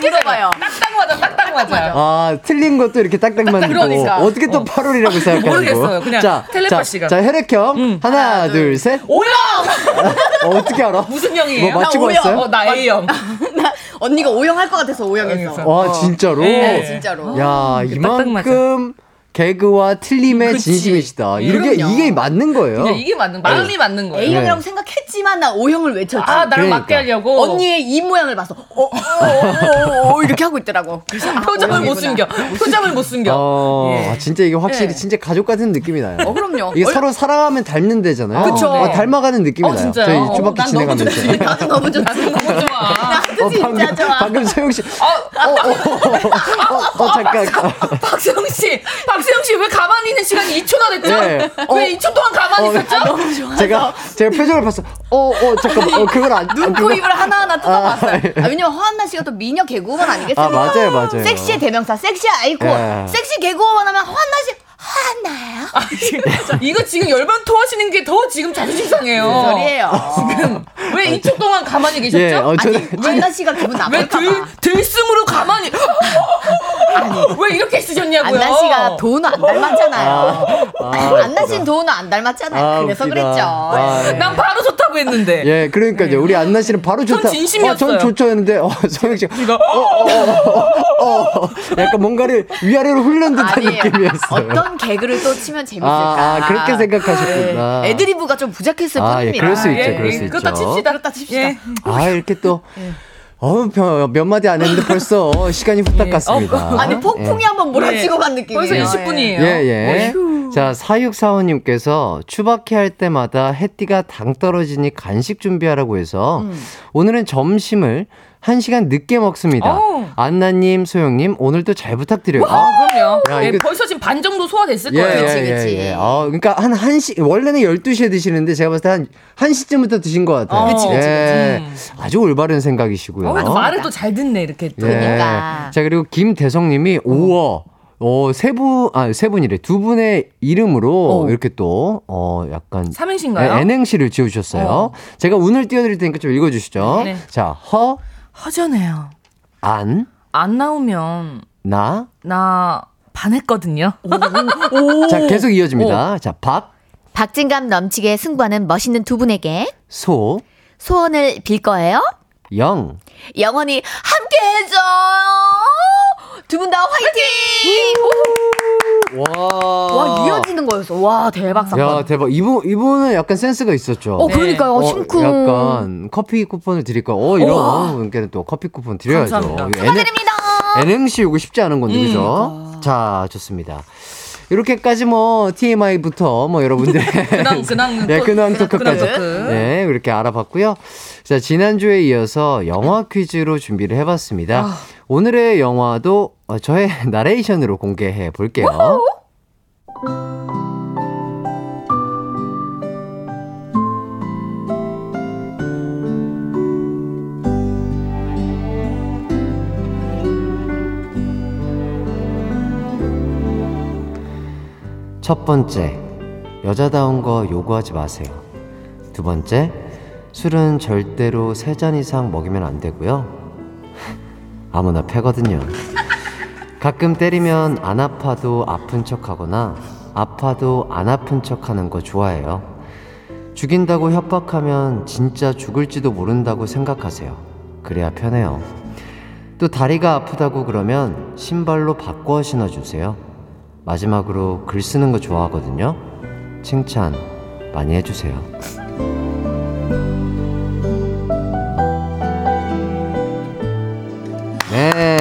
물어봐요. 딱딱 맞아, 딱딱 맞아요. 아, 틀린 것도 이렇게 딱딱 맞는 그러니까. 거. 어떻게 또 8월이라고 생각하시고. 모르겠어요. 그냥 자, 텔레파시가. 자, 자, 혈액형. 하나, 둘, 셋. 오영! [laughs] 어, 어떻게 알아? 무슨 형이에요? 뭐 맞추고 나 왔어요? 어, 나 A형. 나 언니가 O형 할 것 같아서 O형했어. O형했어. 와, 진짜로? 네. 진짜로. 야, 이만큼 개그와 틀림에 그치. 진심이시다. 이게, 그럼요. 이게 맞는 거예요. 그냥 이게 맞는, 마음이 맞는 거예요. A형이라고 네. 생각했지만 나 O형을 외쳤지. 아, 나를 그러니까. 맞게 하려고. 언니의 입 모양을 봐서 어, 어, 어, 어, 어, 이렇게 하고 있더라고. 그래서 아, 표정을 못. 숨겨. 표정을 못 숨겨. 어, 예. 아, 진짜 이게 확실히 예. 진짜 가족 같은 느낌이 나요. 어, 그럼요. 이게 얼- 서로 사랑하면 닮는 데잖아요. 그쵸. 어, 닮아가는 느낌이 어, 나요. 진짜요? 저희 어, 주바퀴 난 너무 진행하면서. 좋지. 나도 너무 좋아. 나도 진짜 방금, 좋아. 방금 소영 씨. 어, 어, 어, 어, 어, 잠깐. 박수영 씨, 박 수영 씨 왜 가만히 있는 시간이 2초나 됐죠? 예. 왜 2초 동안 가만히 어, 있었죠? 제가 제가 표정을 봤어. 어, 어, 잠깐. 어, 그걸 안 눈, 그거- 코, 입을 하나하나 뜯어봤어요. 아, 예. 아, 왜냐면 허한나 씨가 또 미녀 개그우먼 아니겠습니까? 아, 맞아요, 맞아요. 섹시의 대명사, 섹시 아이콘. 예. 섹시 개그우먼 하면 허한나 씨, 허한나요? 이거 지금 열반 토하시는 게 더 지금 자존심 상해요. 소리예요? 지금 왜 2초 동안 가만히 계셨죠? 예, 어, 저는 아니, 한나 씨가 기분 왜 나쁠까봐. 들, 들숨으로 가만히 [laughs] [laughs] 왜 이렇게 쓰셨냐고요? 안나 씨가 도훈 안 닮았잖아요. 아, 안나 씨는 도훈 안 닮았잖아요. 아, 그래서 웃기다. 그랬죠. 아, 예. 난 바로 좋다고 했는데. 예, 그러니까요. 우리 안나 씨는 바로 좋다. 전 진심이었어요. 어, 전 좋죠 했는데, 어, [laughs] 소영 씨가, 이거 어, 어, 어, 어, 약간 뭔가를 위아래로 흘린 듯한. 느낌이었어요. 어떤 개그를 또 치면 재밌을까? 아, 아, 그렇게 생각하셨구나. 네. 애드리브가 좀 부족했을 아, 예, 뿐입니다. 그럴 수 있죠, 예, 그럴 예, 수 그렇다 있죠. 칩시다. 그렇다 칩시다. 예. 아, 이렇게 또, 어, 몇, 몇 마디 안 했는데 벌써 시간이 후딱 예. 갔습니다. 어, 아니 폭풍이 한번 몰아치고 예. 간 느낌이에요. 벌써 20분이에요. 예, 예. 자, 4645님께서 추바키 할 때마다 해띠가 당 떨어지니 간식 준비하라고 해서 음. 오늘은 점심을 1시간 늦게 먹습니다. 어우. 안나님, 소영님, 오늘도 잘 부탁드려요. 아, 그럼요. 야, 예, 이거- 벌써 지금 반 정도 소화됐을 예, 거예요. 그치, 예, 그치. 예, 예. 어, 그러니까 한 1시, 원래는 12시에 드시는데 제가 봤을 때 한 1시쯤부터 드신 것 같아요. 어, 그치, 그치, 예. 그치. 아주 올바른 생각이시고요. 어, 또 말을 또 잘 듣네, 이렇게 또. 예. 그러니까. 자, 그리고 김대성님이 우와. 어, 세 분, 아, 세 분이래. 두 분의 이름으로 어. 이렇게 또, 어, 약간. 삼행시인가요? 네, N행시를 지어주셨어요. 어. 제가 운을 띄워드릴 테니까 좀 읽어주시죠. 네. 자, 허, 허전해요. 안, 안 나오면 나. 나 반했거든요. 자, 계속 이어집니다. 자, 박, 박진감 넘치게 승부하는 멋있는 두 분에게 소, 소원을 빌 거예요. 영. 영원히 함께 해줘. 두 분 다 화이팅! 와. 와 이어지는 거였어. 와 대박 사건. 야, 대박. 이분, 이분은 약간 센스가 있었죠. 어 그러니까요. 어, 심쿵. 약간 커피 쿠폰을 드릴까? 어, 이런 분께는 또 커피 쿠폰 드려야죠. 감사합니다. N- 축하드립니다. N행시 이거 쉽지 않은 건데, 음. 그죠? 자, 좋습니다. 이렇게까지 뭐, TMI부터 뭐, 여러분들의. 근황, 근황. [laughs] 네, 토- 근황 근황 토크까지. 토크. 네, 이렇게 알아봤고요. 자, 지난주에 이어서 영화 퀴즈로 준비를 해봤습니다. 아. 오늘의 영화도 어, 저의 [laughs] 나레이션으로 공개해 볼게요. 첫 번째, 여자다운 거 요구하지 마세요. 두 번째, 술은 절대로 세 잔 이상 먹이면 안 되고요. 아무나 패거든요. 가끔 때리면 안 아파도 아픈 척 하거나 아파도 안 아픈 척 하는 거 좋아해요. 죽인다고 협박하면 진짜 죽을지도 모른다고 생각하세요. 그래야 편해요. 또 다리가 아프다고 그러면 신발로 바꿔 신어주세요. 마지막으로 글 쓰는 거 좋아하거든요. 칭찬 많이 해주세요. 네.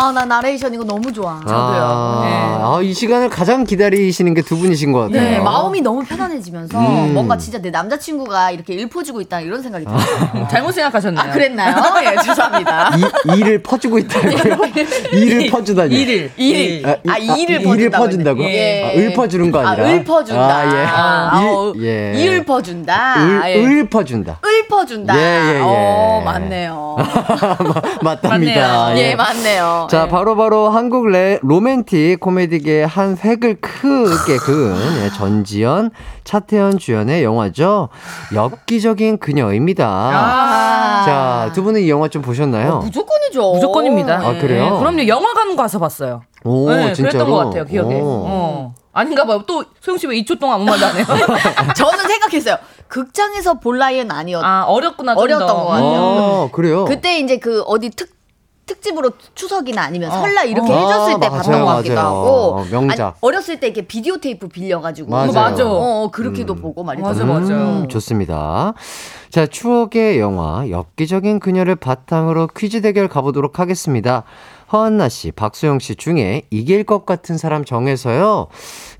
아 나 나레이션 이거 너무 좋아. 아, 네. 아, 이 시간을 가장 기다리시는 게 두 분이신 것 같아요. 네, 마음이 너무 편안해지면서 음. 뭔가 진짜 내 남자친구가 이렇게 읊어주고 있다 이런 생각이 들어요. 잘못 생각하셨네요. 아, 그랬나요? 예, [laughs] 죄송합니다. 이, 일을 퍼주고 있다고요? [laughs] 일을 퍼주다니. 일일. 일일. 아, 아, 이- 일을 아, 퍼준다고. 일을 퍼준다고요? 했네. 아, 읊어주는 거 아니라. 아, 읊어준다. 아, 예. 아, 일- 어, 예. 읊어준다. 을, 예. 읊어준다. 읊어준다. 예, 예, 예. 어, 맞네요. [laughs] 맞답니다. 맞네요. 예, 맞네요. 자, 예. 바로 바로 한국 레, 로맨틱 코미디계의 한 획을 크게 그은 예, 전지현, 차태현 주연의 영화죠. 엽기적인 그녀입니다. 아. 자, 두 분은 이 영화 좀 보셨나요? 무조건이죠. 무조건입니다. 아, 그래요? 네, 그럼요. 영화관 가서 봤어요. 오, 네, 진짜로? 그랬던 것 같아요. 기억에. 오. 어. 아닌가 봐요. 또 소영 씨 왜 2초 동안 아무 말도 안 해요? 저는 생각했어요. 극장에서 볼 나이는 아니었. 아 어렸구나. 좀 어렸던 더. 것 같아요. 어, 그래요? 그때 이제 그 어디 특 특집으로 추석이나 아니면 설날 이렇게 어. 해줬을 때 아, 봤던 맞아요, 것 같기도 맞아요. 하고 어, 명작. 아니, 어렸을 때 이렇게 비디오 테이프 빌려가지고 맞아요. 맞아. 어, 어, 그렇게도 보고 말이죠. 맞아, 맞아. 음, 좋습니다. 자, 추억의 영화, 엽기적인 그녀를 바탕으로 퀴즈 대결 가보도록 하겠습니다. 허한나 씨, 박수영 씨 중에 이길 것 같은 사람 정해서요.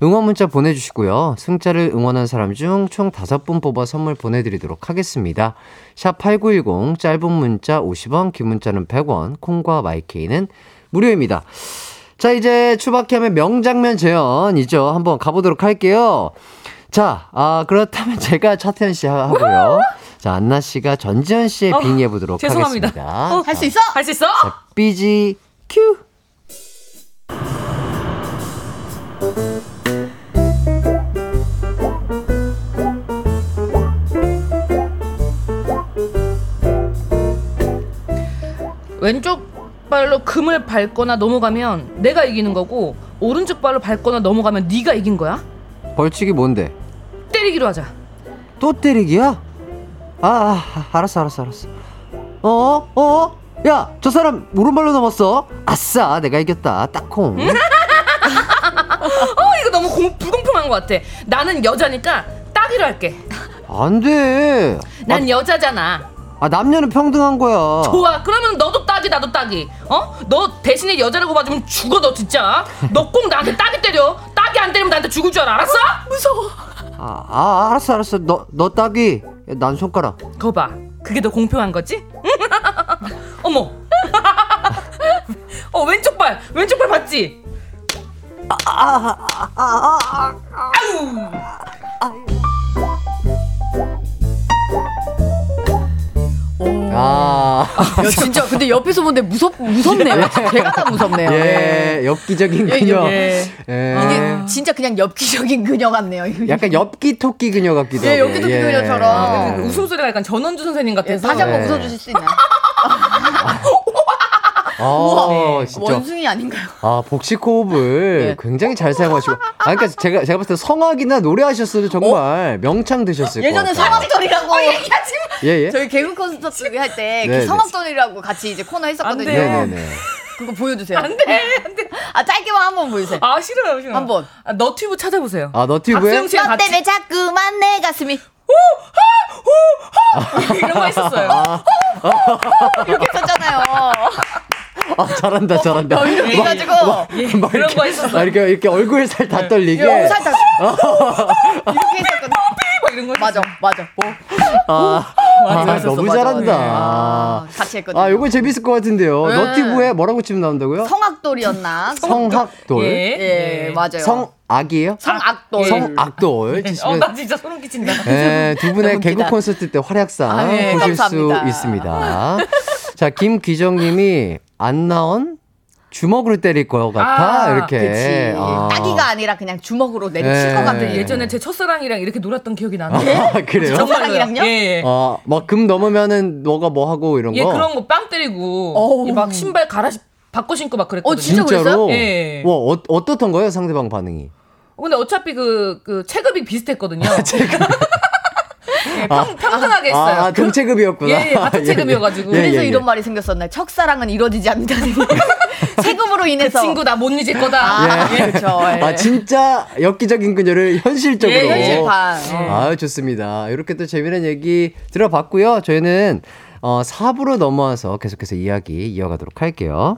응원 문자 보내주시고요. 승자를 응원한 사람 중 총 다섯 분 뽑아 선물 보내드리도록 하겠습니다. 샵 8910, 짧은 문자 50원, 긴 문자는 100원, 콩과 마이케이는 무료입니다. 자, 이제 추박해 하면 명장면 재현이죠. 한번 가보도록 할게요. 자, 아, 그렇다면 [laughs] 제가 차태현 씨 하고요. 자, 안나 씨가 전지현 씨에 어, 빙의해 보도록 죄송합니다. 하겠습니다. 어, 할수 있어? 할 수 있어? 삐지 큐. 왼쪽 발로 금을 밟거나 넘어가면 내가 이기는 거고 오른쪽 발로 밟거나 넘어가면 네가 이긴 거야. 벌칙이 뭔데? 때리기로 하자. 또 때리기야? 아, 아, 알았어, 알았어, 알았어. 어? 어? 야, 저 사람 오른발로 넘었어. 아싸, 내가 이겼다. 딱콩. [laughs] 어 이거 너무 공, 불공평한 것 같아. 나는 여자니까 따기로 할게. 안 돼. 난 여자잖아. 아, 남녀는 평등한 거야. 좋아. 그러면 너도 따기 나도 따기. 어? 너 대신에 여자라고 봐주면 죽어 너 진짜. 너 꼭 나한테 따기 때려. 따기 안 때리면 나한테 죽을 줄 알아. 알았어? 무서워. 아, 아, 알았어, 알았어. 너, 너 따기. 야, 난 손가락. 거 봐. 그게 더 공평한 거지? [laughs] 어머. [laughs] 어 왼쪽 발 왼쪽 발 봤지? 아, 야, 진짜 근데 옆에서 보는데 무섭 무섭네요. [laughs] 제가 다 무섭네요. 예, 엽기적인 예, 그녀. 예. 예. 이게 진짜 그냥 엽기적인 그녀 같네요. 약간 엽기 토끼 그녀 같기도 예, 하고. 엽기 토끼 그녀처럼. 그 웃음소리가 약간 전원주 선생님 예, 같아서. 다시 한번 네. 웃어주실 수 있나요? 아, 진짜. 원숭이 아닌가요? 아, 복식 호흡을 예. 굉장히 잘 사용하시고. 아, 그러니까 제가, 제가 봤을 때 성악이나 노래하셨어도 정말 명창 드셨을 것 예전에. 성악돌이라고 예, 예. 저희 개그 콘서트 할때 네, 네. 성악돌이라고 같이 이제 코너 했었거든요. 네네네. 그거 보여주세요. 안 돼, 안 돼. 아 짧게만 한 번 보여주세요. 아 싫어요 싫어. 한 번. 아, 너튜브 찾아보세요. 아, 너튜브에? 너 때문에 자꾸만 내 가슴이 이런 거 했었어요. 이렇게 했었잖아요. 아, 잘한다, 잘한다. 이렇게 해가지고 예, 막 그런 거 아, 했었어요. 이렇게, 이렇게 얼굴 살 다 떨리게. 예, 살짝 이렇게 했었거든. 막 이런 거 맞아, 맞아. 뭐 아, 아, 맞아, 너무 맞아, 잘한다. 아, 같이 했거든요. 아, 요거 재밌을 것 같은데요. 네. 너튜브에 뭐라고 치면 나온다고요? 성악돌이었나? 성학돌. 예. 예, 맞아요. 성 악이에요? 성악돌. 성악돌. 치시면 어나 진짜 소름 끼친다. 네, 두 분의. 개그 콘서트 때 활약상 아, 예, 보실 감사합니다. 수 있습니다. 자, 김기정님이 안 나온 주먹으로 때릴 것 같아. 아, 이렇게. 그치. 아. 따기가 아니라 그냥 주먹으로 내리칠 네. 것 같은 예전에 제 첫사랑이랑 이렇게 놀았던 기억이 나는데. 아, [laughs] 그래요? 첫사랑이랑요? 예, 예. 어, 막금 넘으면은 너가 뭐 하고 이런 예, 거. 그런 거 빵 때리고. 예, 막 신발 갈아 시- 바꿔 신고 막 그랬거든요. 어, 진짜 진짜로? 그랬어요? 예. 와, 어, 어떻던 거예요, 상대방 반응이? 근데 어차피 그, 그 체급이 비슷했거든요. [laughs] 예, 평, 평등하게 했어요. 아, 동체급이었구나. 예, 예, 같은 [laughs] 체급이어가지고. 예, 그래서 예, 예. 이런 말이 생겼었나요? 첫사랑은 이루어지지 않는다는 세금으로 [laughs] 그 인해서 친구 나 못 잊을 거다. 아, 예. 그렇죠. 예. 아, 진짜 엽기적인 그녀를 현실적으로. 예, 현실판. 어. 아, 좋습니다. 이렇게 또 재미난 얘기 들어봤고요. 저희는 어, 4부로 넘어와서 계속해서 이야기 이어가도록 할게요.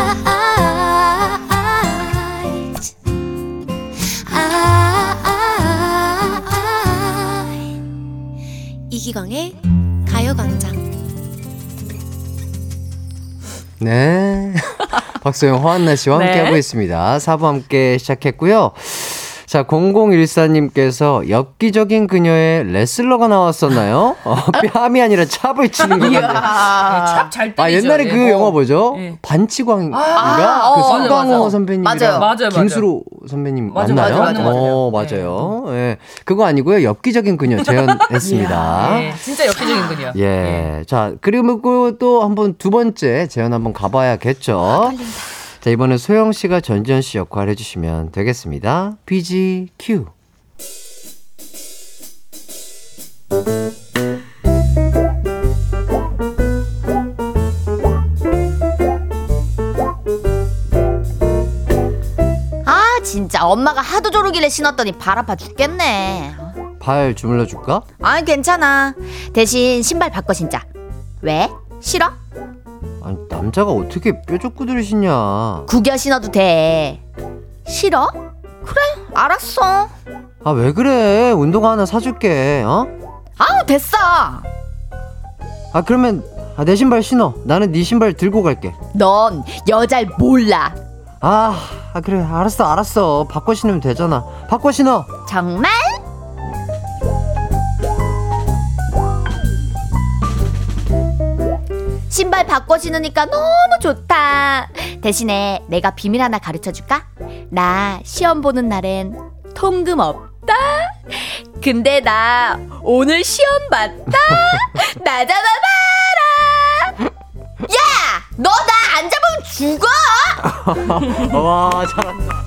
이기광의 가요광장 네. [laughs] 박소영, 허한나 씨와 네. 함께하고 있습니다. 4부 함께 시작했고요. 자, 0014님께서 엽기적인 그녀의 레슬러가 나왔었나요? 어, 뺨이 아니라 찹을 치는 것 같네요. 찹잘 때리죠. 아, 옛날에 그 예. 영화 뭐죠? 예. 반치광인가? 아, 그 어, 송강호 맞아, 맞아. 선배님이랑 맞아요. 맞아요, 맞아요. 김수로 선배님 맞아, 맞나요? 맞아, 맞아, 어, 맞아요. 맞아요. 예. 그거 아니고요. 엽기적인 그녀 재현했습니다. [laughs] 예, 진짜 엽기적인 분이야. 예. 자, 그리고 또 한번 두 번째 재현 한번 가봐야겠죠. 자, 이번엔 소영 씨가 전지현 씨 역할 해주시면 되겠습니다. BG Q. 아 진짜 엄마가 하도 조르길래 신었더니 발 아파 죽겠네. 발 주물러 줄까? 아니 괜찮아. 대신 신발 바꿔 신자. 왜? 싫어? 아니, 남자가 어떻게 뾰족구두를 신냐. 구겨 신어도 돼. 싫어? 그래 알았어. 아, 왜 그래? 운동화 하나 사줄게, 어? 아 됐어. 아, 그러면, 아, 내 신발 신어. 나는 네 신발 들고 갈게. 넌 여잘 몰라. 아, 아, 그래. 알았어, 알았어. 바꿔 신으면 되잖아. 바꿔 신어. 정말? 신발 바꿔 신으니까 너무 좋다. 대신에 내가 비밀 하나 가르쳐 줄까? 나 시험 보는 날엔 통금 없다. 근데 나 오늘 시험 봤다. [laughs] 나 잡아봐라. 야! 너 나 안 잡으면 죽어! [laughs] 와, 잘한다.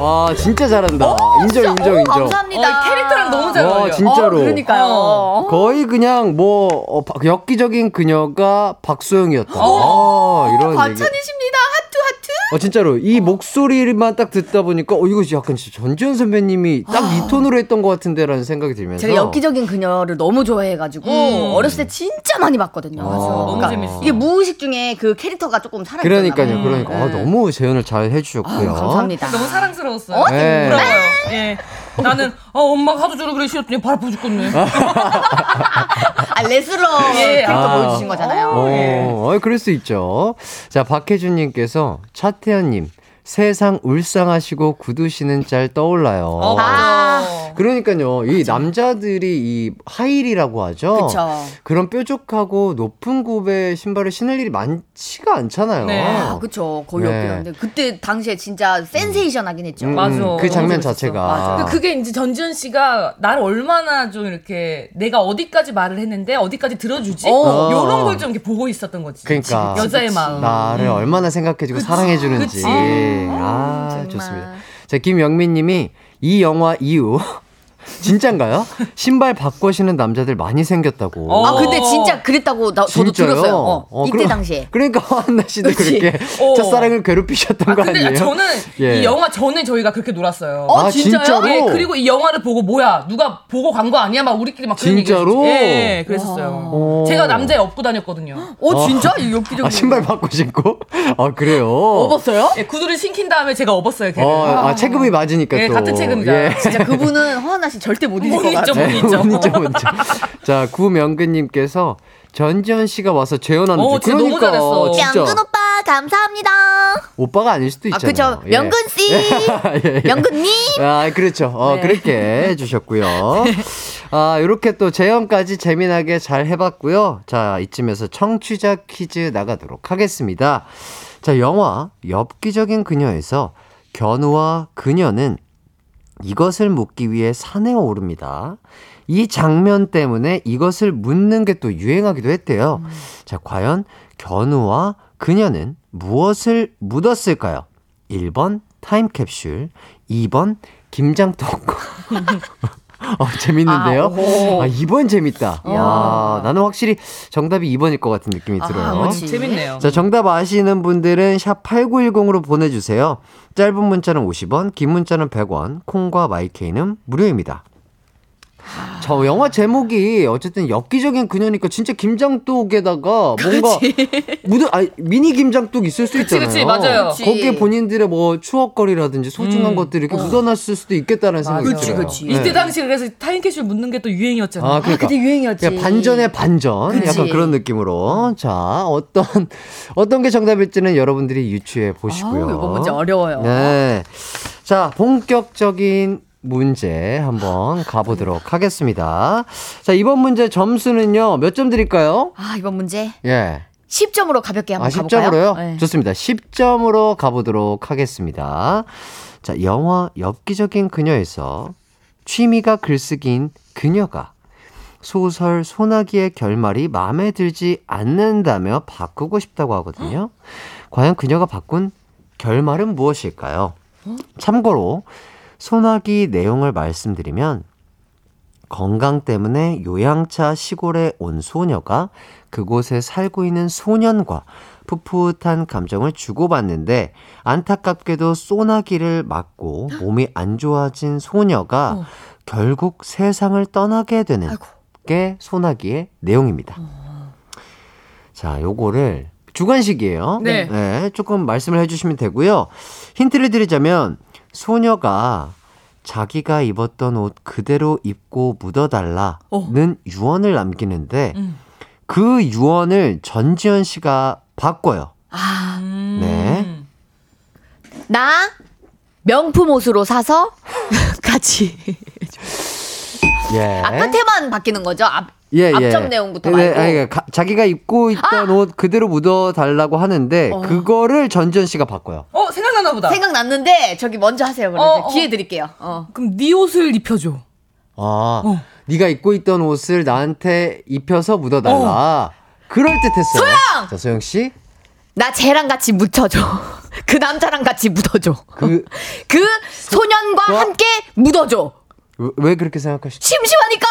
와, 진짜 잘한다. 인정, 인정, 어, 인정. 감사합니다. 어, 캐릭터랑 너무 잘 와, 어울려. 진짜로. 그러니까요. 어. 거의 그냥 뭐 어, 바- 엽기적인 그녀가 박소영이었다. 아, 이런 얘기. 과찬이십니다. 하트 하트. 어 진짜로 이 목소리만 딱 듣다 보니까 어 이거 약간 진짜 전지현 선배님이 딱 이 톤으로 했던 것 같은데라는 생각이 들면서 제가 엽기적인 그녀를 너무 좋아해가지고 음. 어렸을 때 진짜 많이 봤거든요. 맞아, 너무 재밌어. 이게 무의식 중에 그 캐릭터가 조금 살아. 그러니까요, 그러니까 아, 너무 재현을 잘 해주셨고요. 감사합니다. 너무 사랑스러웠어요. 네. 부러워요. 예. 나는 어, 엄마가 하도 저러 그래 싫었더니 발 아파 죽겠네. [laughs] 아 레슬러 예, 캐릭터 아. 보여주신 거잖아요. 어, 어, 그럴 수 있죠. 자, 박혜준님께서 차태현님 세상 울상하시고 구두 신은 짤 떠올라요. 어, 아. 맞아. 그러니까요, 이 남자들이 이 하이리라고 하죠. 그쵸. 그런 뾰족하고 높은 굽의 신발을 신을 일이 많지가 않잖아요. 네. 아, 그쵸. 거의 네. 없긴 한데 그때 당시에 진짜 센세이션하긴 했죠. 음, 맞아. 그 장면. 자체가. 맞아. 그 그게 이제 전지현 씨가 나를 얼마나 좀 이렇게 내가 어디까지 말을 했는데 어디까지 들어주지? 어. 이런 걸 좀 이렇게 보고 있었던 거지. 그러니까. 여자의 마음. 나를 얼마나 생각해주고 사랑해주는지. 그치. 아. 좋습니다. 자, 김영민 님이 이 영화 이후 진짠가요? 신발 바꿔 신는 남자들 많이 생겼다고. 어. 아 근데 진짜 그랬다고 나, 저도 진짜요? 들었어요. 어, 어, 이때 그럼- 당시에. 그러니까 한나 씨도 그치? 그렇게 어. 첫사랑을 괴롭히셨던 아, 거 근데 아니에요? 저는 예. 이 영화 전에 저희가 그렇게 놀았어요. 어, 아, 진짜요? 진짜로? 예, 그리고 이 영화를 보고 뭐야 누가 보고 간 거 아니야? 막 우리끼리 막 그런 진짜로? 얘기했었지. 예, 그랬었어요. 오. 제가 남자애 업고 다녔거든요. 어 진짜 이 엽기적인. 아, 신발 바꿔 신고? 아, 그래요? 업었어요? 예, 구두를 신긴 다음에 제가 업었어요. 걔를. 어, 아, 체급이 맞으니까 예, 또. 같은 체급이다. 예. 진짜 그분은 허하나 씨 절대 못 잊을 못것 같아요. 못 잊죠. 못 잊죠, 못 잊죠. 자, 구명근님께서 전지현 씨가 와서 재현하는 어, 줄. 너무 그러니까, 잘했어. 명근 오빠 감사합니다. 오빠가 아닐 수도 아 있잖아요. 그죠. 예. 명근 씨, [laughs] 예, 예. 명근님. 아, 그렇죠. 어, 네. 그렇게 해주셨고요. [laughs] 아, 요렇게 또 재현까지 재미나게 잘 해봤고요. 자, 이쯤에서 청취자 퀴즈 나가도록 하겠습니다. 자, 영화 엽기적인 그녀에서 견우와 그녀는 이것을 묻기 위해 산에 오릅니다. 이 장면 때문에 이것을 묻는 게 또 유행하기도 했대요. 자, 과연 견우와 그녀는 무엇을 묻었을까요? 1번 타임캡슐, 2번 김장떡. [laughs] 어, 재밌는데요? 아, 2번 재밌다. 아, 나는 확실히 정답이 2번일 것 같은 느낌이 들어요. 그렇지. 재밌네요. 자, 정답 아시는 분들은 샵 8910으로 보내주세요. 짧은 문자는 50원, 긴 문자는 100원, 콩과 마이케이는 무료입니다. 저 영화 제목이 어쨌든 엽기적인 그녀니까 진짜 김장독에다가 뭔가 무드 아 미니 김장독 있을 수 그치, 있잖아요. 그치, 맞아요. 그치. 거기에 본인들의 뭐 추억거리라든지 소중한 음. 것들이 이렇게 묻어놨을 수도 있겠다는 생각이 그치, 들어요. 그치. 네. 이때 당시 그래서 타임캡슐 묻는 게 또 유행이었잖아요. 아, 그러니까. 그때 유행이었지. 반전의 반전 그치. 약간 그런 느낌으로 자 어떤 어떤 게 정답일지는 여러분들이 유추해 보시고요. 아우, 이거 문제 어려워요. 네. 자 본격적인 문제 한번 가보도록 하겠습니다. 자 이번 문제 점수는요 몇 점 드릴까요? 아, 이번 문제 예. 10점으로 가볍게 한번 아 가볼까요? 10점으로요? 네. 좋습니다. 10점으로 가보도록 하겠습니다. 자 영화 엽기적인 그녀에서 취미가 글쓰기인 그녀가 소설 소나기의 결말이 마음에 들지 않는다며 바꾸고 싶다고 하거든요. 과연 그녀가 바꾼 결말은 무엇일까요? 참고로 소나기 내용을 말씀드리면 건강 때문에 요양차 시골에 온 소녀가 그곳에 살고 있는 소년과 풋풋한 감정을 주고받는데 안타깝게도 소나기를 맞고 몸이 안 좋아진 소녀가 결국 세상을 떠나게 되는 게 소나기의 내용입니다. 자, 요거를 주관식이에요. 네. 조금 말씀을 해주시면 되고요. 힌트를 드리자면 소녀가 자기가 입었던 옷 그대로 입고 묻어달라는 유언을 남기는데 음. 그 유언을 전지현 씨가 바꿔요. 아, 음. 네. 나 명품 옷으로 사서 [laughs] 같이 예. 아까 테만 바뀌는 거죠? 앞, 예, 앞점 내용부터 네, 말고. 아니, 가- 자기가 입고 있던 옷 그대로 묻어 달라고 하는데 그거를 전지현 씨가 바꿔요. 어 생각나나 보다. 생각났는데 저기 먼저 하세요. 그럼 어, 어. 기회 드릴게요. 어. 그럼 네 옷을 입혀줘. 아, 어. 네가 입고 있던 옷을 나한테 입혀서 묻어 달라. 그럴 듯했어요. 소영! 자, 소영 씨. 나 쟤랑 같이 묻혀줘. [laughs] 그 남자랑 같이 묻어줘. 그, [laughs] 그 소년과 와. 함께 묻어줘. 왜, 왜 그렇게 생각하시죠? 심심하니까.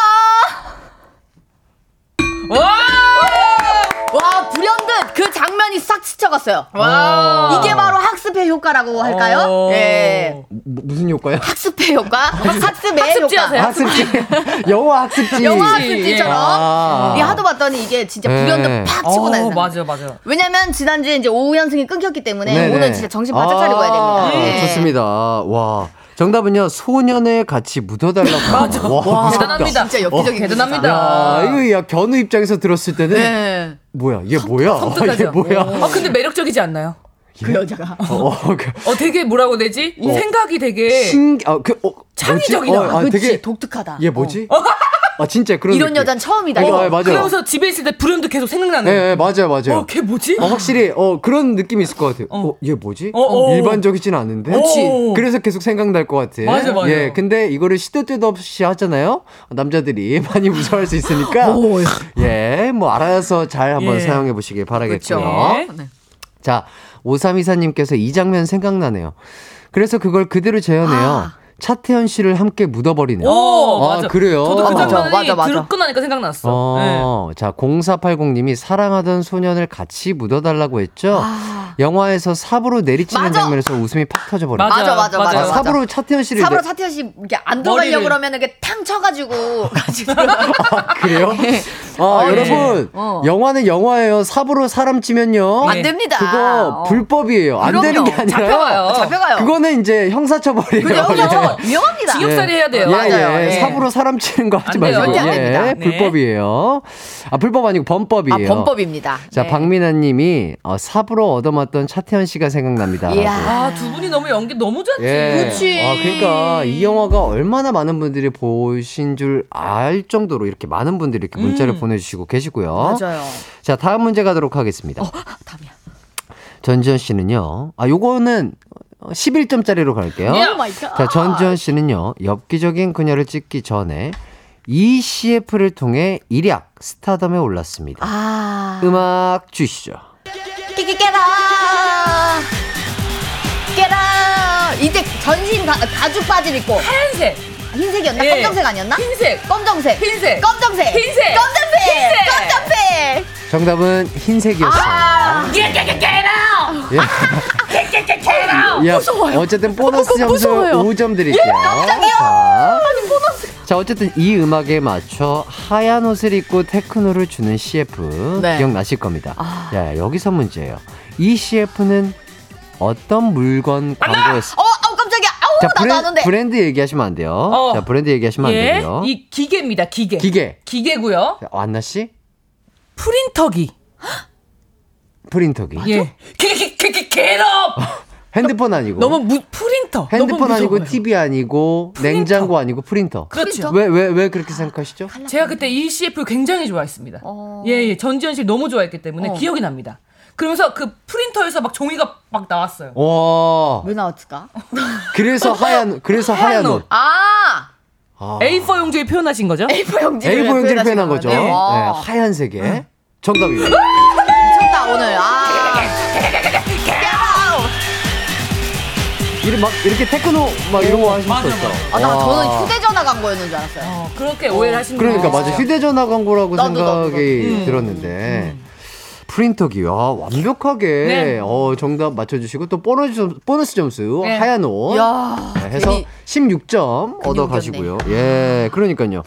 그 장면이 싹 스쳐갔어요. 와! 이게 바로 학습의 효과라고 할까요? 어. 예. 뭐, 무슨 효과요? 학습의 효과, [laughs] 학습의 학습지 효과. 하세요. 학습지. [laughs] 영어 학습지. 영화 학습지. 학습지처럼. 아. 이게 하도 봤더니 이게 진짜 네. 불현듯 팍 치고 어, 나요. 맞아 맞아. 왜냐면 지난주에 이제 오후 연승이 끊겼기 때문에 네네. 오늘 진짜 정신 바짝 차리고 해야 아, 됩니다. 네. 좋습니다. 와. 정답은요, 소년을 같이 묻어달라고. [laughs] 맞아. 와, 대단합니다. 진짜 엽기적인 어, 대단합니다. 야, 이거 야, 견우 입장에서 들었을 때는 네. 뭐야, 얘 뭐야? 이게 섬뜩하죠. 뭐야? 아 근데 매력적이지 않나요? 그 여자가. 어, 그, [laughs] 어 되게 뭐라고 되지? 생각이 되게 신, 아, 그, 어, 창의적이다. 어, 아, 그치, 되게, 독특하다. 얘 뭐지? 아, 진짜 그런 이런 느낌. 여잔 처음이다. 아, 이거. 아, 맞아요. 그러면서 집에 있을 때 불현듯 계속 생각나는. 네, 네, 맞아요, 맞아요. 어, 걔 뭐지? 어, 확실히, 어, 그런 느낌이 있을 것 같아요. 어, 얘 뭐지? 어, 어. 일반적이진 않은데? 그치. 그래서 계속 생각날 것 같아. 맞아, 맞아. 예, 근데 이거를 시도 때도 없이 하잖아요? 남자들이 [laughs] 많이 무서워할 수 있으니까. 예, 뭐, 알아서 잘 한번 예. 사용해 보시길 바라겠고요. 그렇죠. 네. 자, 5324님께서 이 장면 생각나네요. 그래서 그걸 그대로 재현해요. 차태현 씨를 함께 묻어버리네요. 오, 아, 맞아. 그래요? 저도 그 맞아, 장면이 맞아, 맞아. 듣고 나니까 생각났어. 네. 어, 자, 0480님이 사랑하던 소년을 같이 묻어달라고 했죠? 영화에서 삽으로 내리치는 맞아. 장면에서 웃음이 팍 터져버려요. 맞아, 맞아, 맞아. 아, 맞아. 삽으로 차태현 씨를. 내- 차태현 씨 이렇게 안 들어가려고 머리를- 그러면 이렇게 탕 쳐가지고 같이 [laughs] 아, 그래요? [laughs] 아, 어, 여러분. 어. 영화는 영화예요. 삽으로 사람 치면요. 안 됩니다. 그거 어. 불법이에요. 안 되는 게 그럼요. 아니라요. 잡혀가요. 잡혀가요. 그거는 이제 형사처벌이에요. 그죠? 예. 그죠? 위험합니다. 징역살이 해야 돼요. 예, 맞아요. 예. 예. 삽으로 사람 치는 거 하지. 마시고. 안 됩니다. 예, 네. 불법이에요. 아, 불법 아니고 아, 범법이에요. 범법입니다. 자, 네. 박민아 님이 어, 삽으로 얻어맞던 차태현 씨가 생각납니다. 아, 두 분이 너무 연기 너무 잘지. 예. 그치. 아, 그러니까 이 영화가 얼마나 많은 분들이 보신 줄 알 정도로 이렇게 많은 분들이 이렇게 문자를 음. 보내 주시고 계시고요. 맞아요. 자, 다음 문제 가도록 하겠습니다. 다음이야. 전지현 씨는요. 아, 요거는 11점짜리로 갈게요. 예. oh my God. 자, 전지현 씨는요, 엽기적인 그녀를 찍기 전에 이 CF를 통해 일약 스타덤에 올랐습니다. 아. 음악 주시죠. 끼끼 깨라. 깨라. 이제 전신 가, 가죽 바지를 입고 하얀색, 흰색이었나? 예. 검정색 아니었나? 흰색, 검정색. 흰색, 검정색. 흰색. 검정색. 흰색. 검정색. 정답은 흰색이었어요. 아. Get out, 예. 야, 어쨌든 보너스 점수 무서워요. 5점 드릴게요. 자, 자, 어쨌든 이 음악에 맞춰 하얀 옷을 입고 테크노를 주는 CF 네. 기억나실 겁니다. 야, 여기서 문제예요. 이 CF는 어떤 물건 광고였어? 어, 어 깜짝이야. 아우, 자, 나도 아는데. 브랜드 얘기하시면 안 돼요. 어. 자, 브랜드 얘기하시면 안 예, 되고요. 이 기계입니다. 기계. 기계. 기계고요. 자, 안나 씨? 프린터기. 프린터기. 예. get up. 핸드폰 아니고. 너무 무 프린터. 핸드폰 너무 아니고. TV 아니고 냉장고 아니고 프린터. 그렇죠. 왜 왜 왜 그렇게 생각하시죠? 제가 그때 이 CF 굉장히 좋아했습니다. 어. 예, 예. 전지현 씨 너무 좋아했기 때문에 어. 기억이 납니다. 그러면서 그 프린터에서 막 종이가 막 나왔어요. 와. 왜 나왔을까? 그래서 하얀 그래서 하얀 옷. 아, 아. A4 용지에 표현하신 거죠? A4 용지를 A4 용지를 표현한 거죠. 네, 와. 하얀색에 정답입니다. 미쳤다 오늘. 아. 이렇게 막 이렇게 테크노 막 이런 거 하실 맞아, 수 있어. 아, 나 와. 저는 휴대전화 광고였는 줄 알았어요. 어, 그렇게 오해를 하시는 그러니까 분이 맞아 있어요. 휴대전화 광고라고 나도, 나도, 생각이 나도. 음. 들었는데 프린터기 아 완벽하게 네. 어 정답 맞춰주시고 또 보너스 점, 보너스 점수 네. 하얀 옷 야, 네, 해서 괜히 16점 얻어 이겼네. 가시고요. 예, 그러니까요.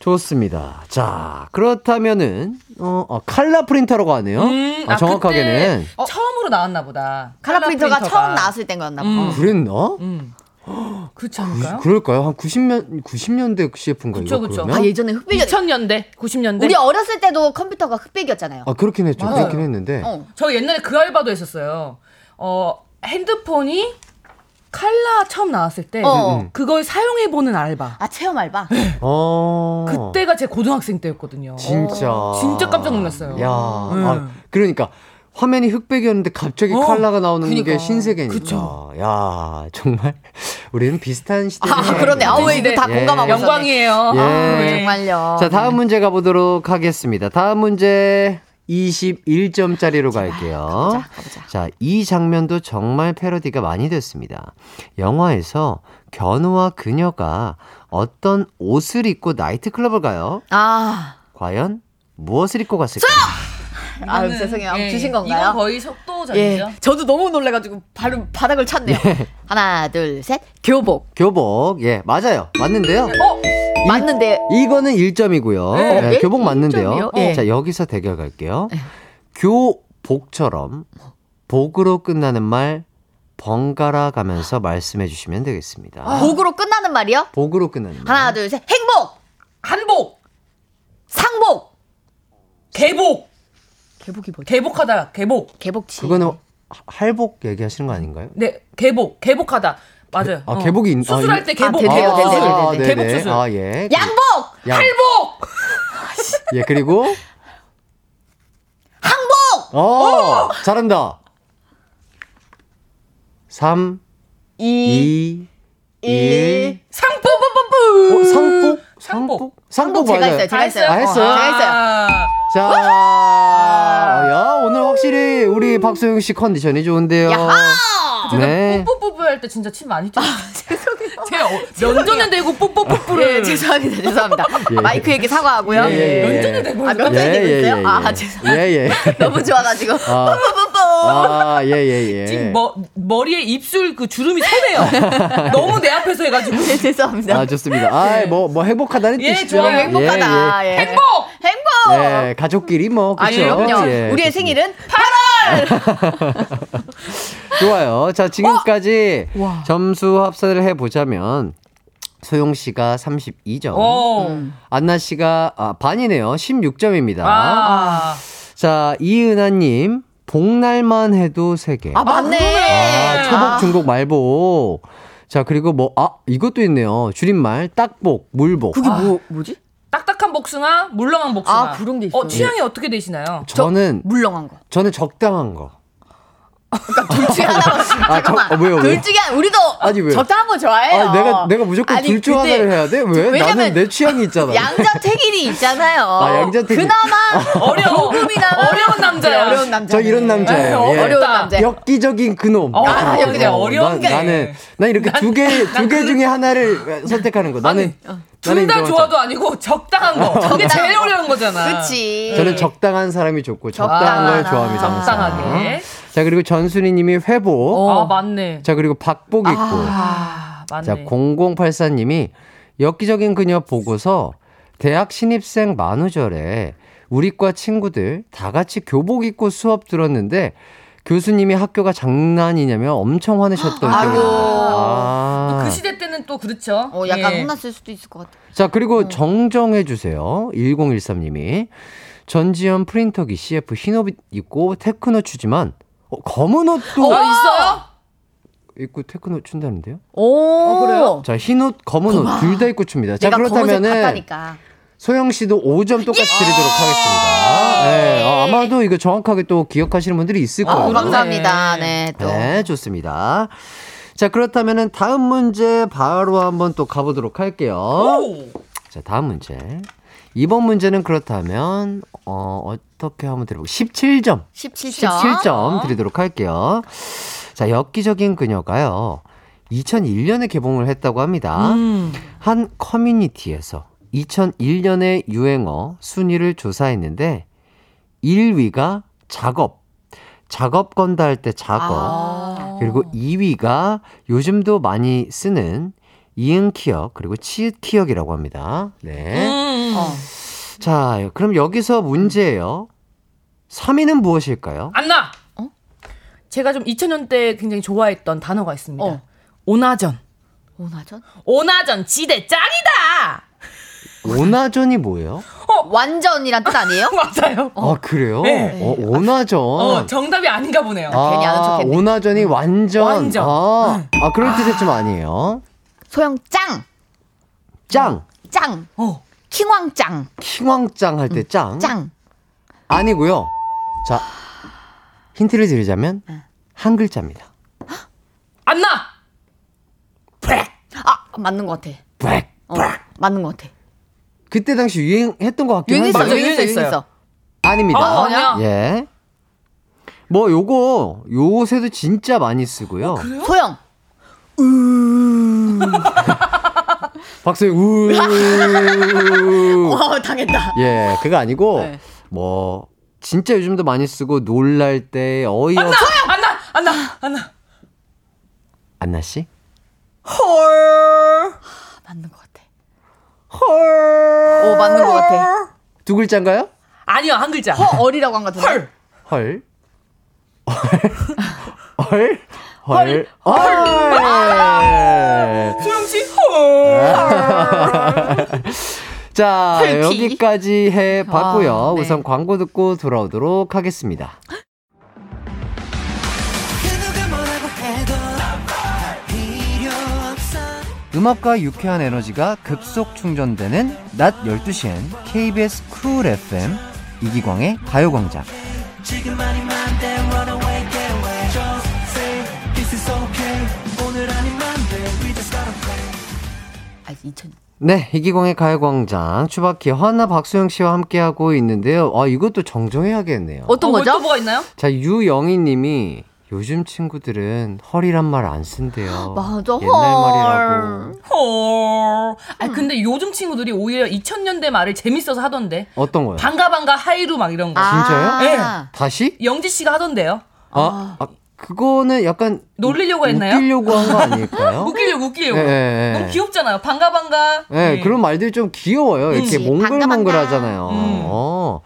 좋습니다. 자, 그렇다면은 어, 어, 칼라 프린터라고 하네요. 음, 아, 아, 정확하게는 그때 처음으로 나왔나 보다. 칼라 프린터가 프린터가. 처음 나왔을 땐 거였나 봐. 음. 그랬나? 음. [gasps] 그렇지 않을까요? 그럴까요? 한 90년 90년대 CF인가요? 그쵸, 그쵸. 아, 예전에 흑백이 2000년대, 90년대. 우리 어렸을 때도 컴퓨터가 흑백이었잖아요. 아, 그렇긴 했죠. 맞아요. 그렇긴 했는데. 어. 저 옛날에 그 알바도 했었어요. 어, 핸드폰이 칼라 처음 나왔을 때 어. 음. 그걸 사용해 보는 알바. 아, 체험 알바? 어. 그때가 제 고등학생 때였거든요. 진짜. 진짜 깜짝 놀랐어요. 야, 음. 아, 그러니까 화면이 흑백이었는데 갑자기 어, 칼라가 나오는 게 그니까. 신세계니까. 그쵸. 야, 정말 [laughs] 우리는 비슷한 시대에 아, 그러네. 아, 왜 이거 다 예. 공감하고. 영광이에요. 예. 아, 정말요. 자, 다음 문제 가보도록 하겠습니다. 다음 문제 21점짜리로 갈게요. 가보자, 가보자. 자, 이 장면도 정말 패러디가 많이 됐습니다. 영화에서 견우와 그녀가 어떤 옷을 입고 나이트클럽을 가요? 아, 과연 무엇을 입고 갔을까요? 아, 죄송해요. 예, 주신 건가요? 이건 거의 속도전이죠. 예. 저도 너무 놀래가지고 바로 바닥을 찼네요. 하나, 둘, 셋. 교복. 교복. 예, 맞아요. 맞는데요. 어? 맞는데. 이거는 1점이고요. 네. 교복 일- 맞는데요. 일점이요? 네. 자, 여기서 대결 갈게요. 교복처럼 복으로 끝나는 말 번갈아 가면서 말씀해 주시면 되겠습니다. 복으로 끝나는 말이요? 복으로 끝나는 말. 하나, 둘, 셋. 행복! 한복, 상복! 개복, 개복이 뭐지? 개복하다, 개복. 개복치. 그거는 하- 할복 얘기하시는 거 아닌가요? 네, 개복, 개복하다. 맞아요. 아, 어. 개복이 있- 수술할 아, 때 아, 개복, 네, 네, 개복 네, 수술. 네, 네, 네. 개복. 수술. 아, 예. 양복! 양- 할복, 예, 그리고 항복! 어! 잘한다. 3 이, 2 1 상복, 어, 상복? 상복. 상복 제가 맞아요. 했어요. 제가 했어요. 아, 했어요? 제가 했어요. 아, 자, 야, 오늘 확실히 우리 박소영 씨 컨디션이 좋은데요. 야하! 네. 뽀뽀뽀뽀 할 때 진짜 침 많이 튀어. 제가 어, 면전에 대고 뽀뽀뽀뽀를. 예, 죄송합니다. 죄송합니다. 예. 마이크에게 사과하고요. 예, 예, 예. 면전에 대고. 아, 면전에 대고 있어요? 예, 아, 예. 죄송합니다. 예, 예. [laughs] 너무 좋아가지고. 아. 아, 예, 예, 예. [laughs] 지금 머, 머리에 입술 그 주름이 서네요. [laughs] 너무 내 앞에서 해가지고. 네, 죄송합니다. 아, 좋습니다. 아, 뭐, 뭐 행복하다는 예, 뜻이죠. 좋아요. 행복하다. 예, 예. 행복! 행복! 예. 예, 가족끼리 뭐, 그쵸? 아니요, 그럼요. 예, 우리의 좋습니다. 생일은 [laughs] 좋아요. 자, 지금까지 점수 합산을 해보자면, 소용 씨가 32점. 오. 안나 씨가, 아, 반이네요. 16점입니다. 아. 자, 이은하님, 복날만 해도 3개. 아, 맞네. 아, 초복, 아. 중복, 말복. 자, 그리고 뭐, 아, 이것도 있네요. 줄임말, 딱복, 물복. 그게 뭐, 뭐지? 딱딱한 복숭아, 물렁한 복숭아. 아, 그런 게 있어요. 어, 취향이 어떻게 되시나요? 저는, 물렁한 거. 저는 적당한 거. 그러니까 둘 중에 하나. 아, 저, 어, 왜요? 왜? 둘 중에 하나. 우리도 아니, 왜? 적당한 거 좋아해요. 아, 내가 내가 무조건 아니, 둘중 근데 하나를 해야 돼? 왜? 왜냐면 나는 내 취향이 있잖아. 양자택일이 있잖아요. 아, 양자택일. 그나마 어려워. 조금이나마 어려운 남자야. 어려운 남자. 저 이런 남자예요. 에이, 예. 어려운 남자. 엽기적인 그놈. 어, 아, 여기가 어려운 게. 난, 나는 난 이렇게 두 개 두 개 중에 하나를 선택하는 거. 나는 나는 둘다 인정하자. 좋아도 아니고 적당한 거. 그게 제일 어려운 거잖아. 그치. 저는 적당한 사람이 좋고 적당한 적당한 걸 좋아합니다. 적당하게. 자 그리고 전순이 님이 회복. 아 맞네. 자 그리고 박복 있고. 아 맞네. 자 0084 님이 엽기적인 그녀 보고서 대학 신입생 만우절에 우리과 친구들 다 같이 교복 입고 수업 들었는데 교수님이 학교가 장난이냐며 엄청 화내셨던 기억이 아이고. 납니다. 아. 그 시대 때는 또 그렇죠. 어, 약간 예. 혼났을 수도 있을 것 같아. 자, 그리고 정정해 주세요. 1013님이. 전지현 프린터기 CF 흰옷 입고 테크노 추지만 어, 검은 옷도 어 있어요? 입고 테크노 춘다는데요? 오, 그래요? 자, 흰 옷, 검은 옷 둘 다 입고 춥니다. 자, 내가 검은색 그렇다면은 봤다니까. 소영 씨도 5점 똑같이 드리도록 하겠습니다. 네, 어, 아마도 이거 정확하게 또 기억하시는 분들이 있을 아, 거예요. 감사합니다. 네, 또. 네, 좋습니다. 자, 그렇다면은 다음 문제 바로 한번 또 가보도록 할게요. 오. 자, 다음 문제. 이번 문제는 그렇다면, 어, 어떻게 한번 드려볼게요. 17점. 17점. 17점 드리도록 할게요. 자, 엽기적인 그녀가요. 2001년에 개봉을 했다고 합니다. 음. 한 커뮤니티에서 2001년의 유행어 순위를 조사했는데 1위가 작업. 작업 건다 할 때 작업. 아. 그리고 2위가 요즘도 많이 쓰는 이응 키역 그리고 치읓 키역이라고 합니다. 네. 음. 어. 자, 그럼 여기서 문제예요. 3위는 무엇일까요? 안나. 어? 제가 좀 2000년대 굉장히 좋아했던 단어가 있습니다. 어. 오나전. 오나전? 오나전 지대 짱이다. 오나전이 뭐예요? 완전이란 뜻 아니에요? [laughs] 맞아요. 아, 그래요? 네. 어, 오나전. 어, 정답이 아닌가 보네요. 괜히 아는 척 했네. 오나전이 완전. 완전. 아, 아 그럴 뜻이 좀 아니에요. 소영 짱! 짱. 짱! 어. 킹왕짱! 킹왕짱 할 때 짱. 짱! 아니고요. 자, 힌트를 드리자면 한 글자입니다. 안나. 아, 맞는 것 같아. 브렉. 어, 맞는 것 같아. 그때 당시 유행했던 것 같긴 유행했어, 한데 유행했어, 유행했어요. 유행했어. 아닙니다. 아, 아니야? 예. 뭐 요거 요새도 진짜 많이 쓰고요. 소영! [laughs] [laughs] 박수영 우. [laughs] 어, 당했다. 예, 그거 아니고 네. 뭐 진짜 요즘도 많이 쓰고 놀랄 때 어이없 안나. 안나. 안나. 안나 씨? 헐. 맞는 것 같아. 헐. 오, 맞는 것 같아. 두 글자인가요? 아니요 한 글자. 허얼이라고 한 것 같은데. 헐. 헐. 헐. 헐. 헐. 소영 씨. 헐. 자, 헐피. 여기까지 해 봤고요. 아, 네. 우선 광고 듣고 돌아오도록 하겠습니다. 음악과 유쾌한 에너지가 급속 충전되는 낮 12시엔 KBS 쿨 FM 이기광의 가요광장. 2000. 네, 이기광의 가요광장 추바키 허나 박소영 씨와 함께하고 있는데요. 아, 이것도 정정해야겠네요. 어떤 어, 거죠? 또 뭐가 있나요? 자, 유영희 님이 요즘 친구들은 헐이란 말 안 쓴대요. 맞아, 옛날 헐. 말이라고. 헐. 아 근데 요즘 친구들이 오히려 2000년대 말을 재밌어서 하던데. 어떤 거요? 반가 반가 하이루 막 이런 거. 아, 진짜요? 다시? 영지 씨가 하던데요. 아, 아, 그거는 약간 놀리려고 했나요? 웃기려고 한 거 아닐까요? [laughs] 웃기려고 웃기려고. 예, 예, 예. 너무 귀엽잖아요. 반가 반가. 네, 예. 그런 말들이 좀 귀여워요. 이렇게 그치, 몽글몽글 반가, 하잖아요. 음. 어.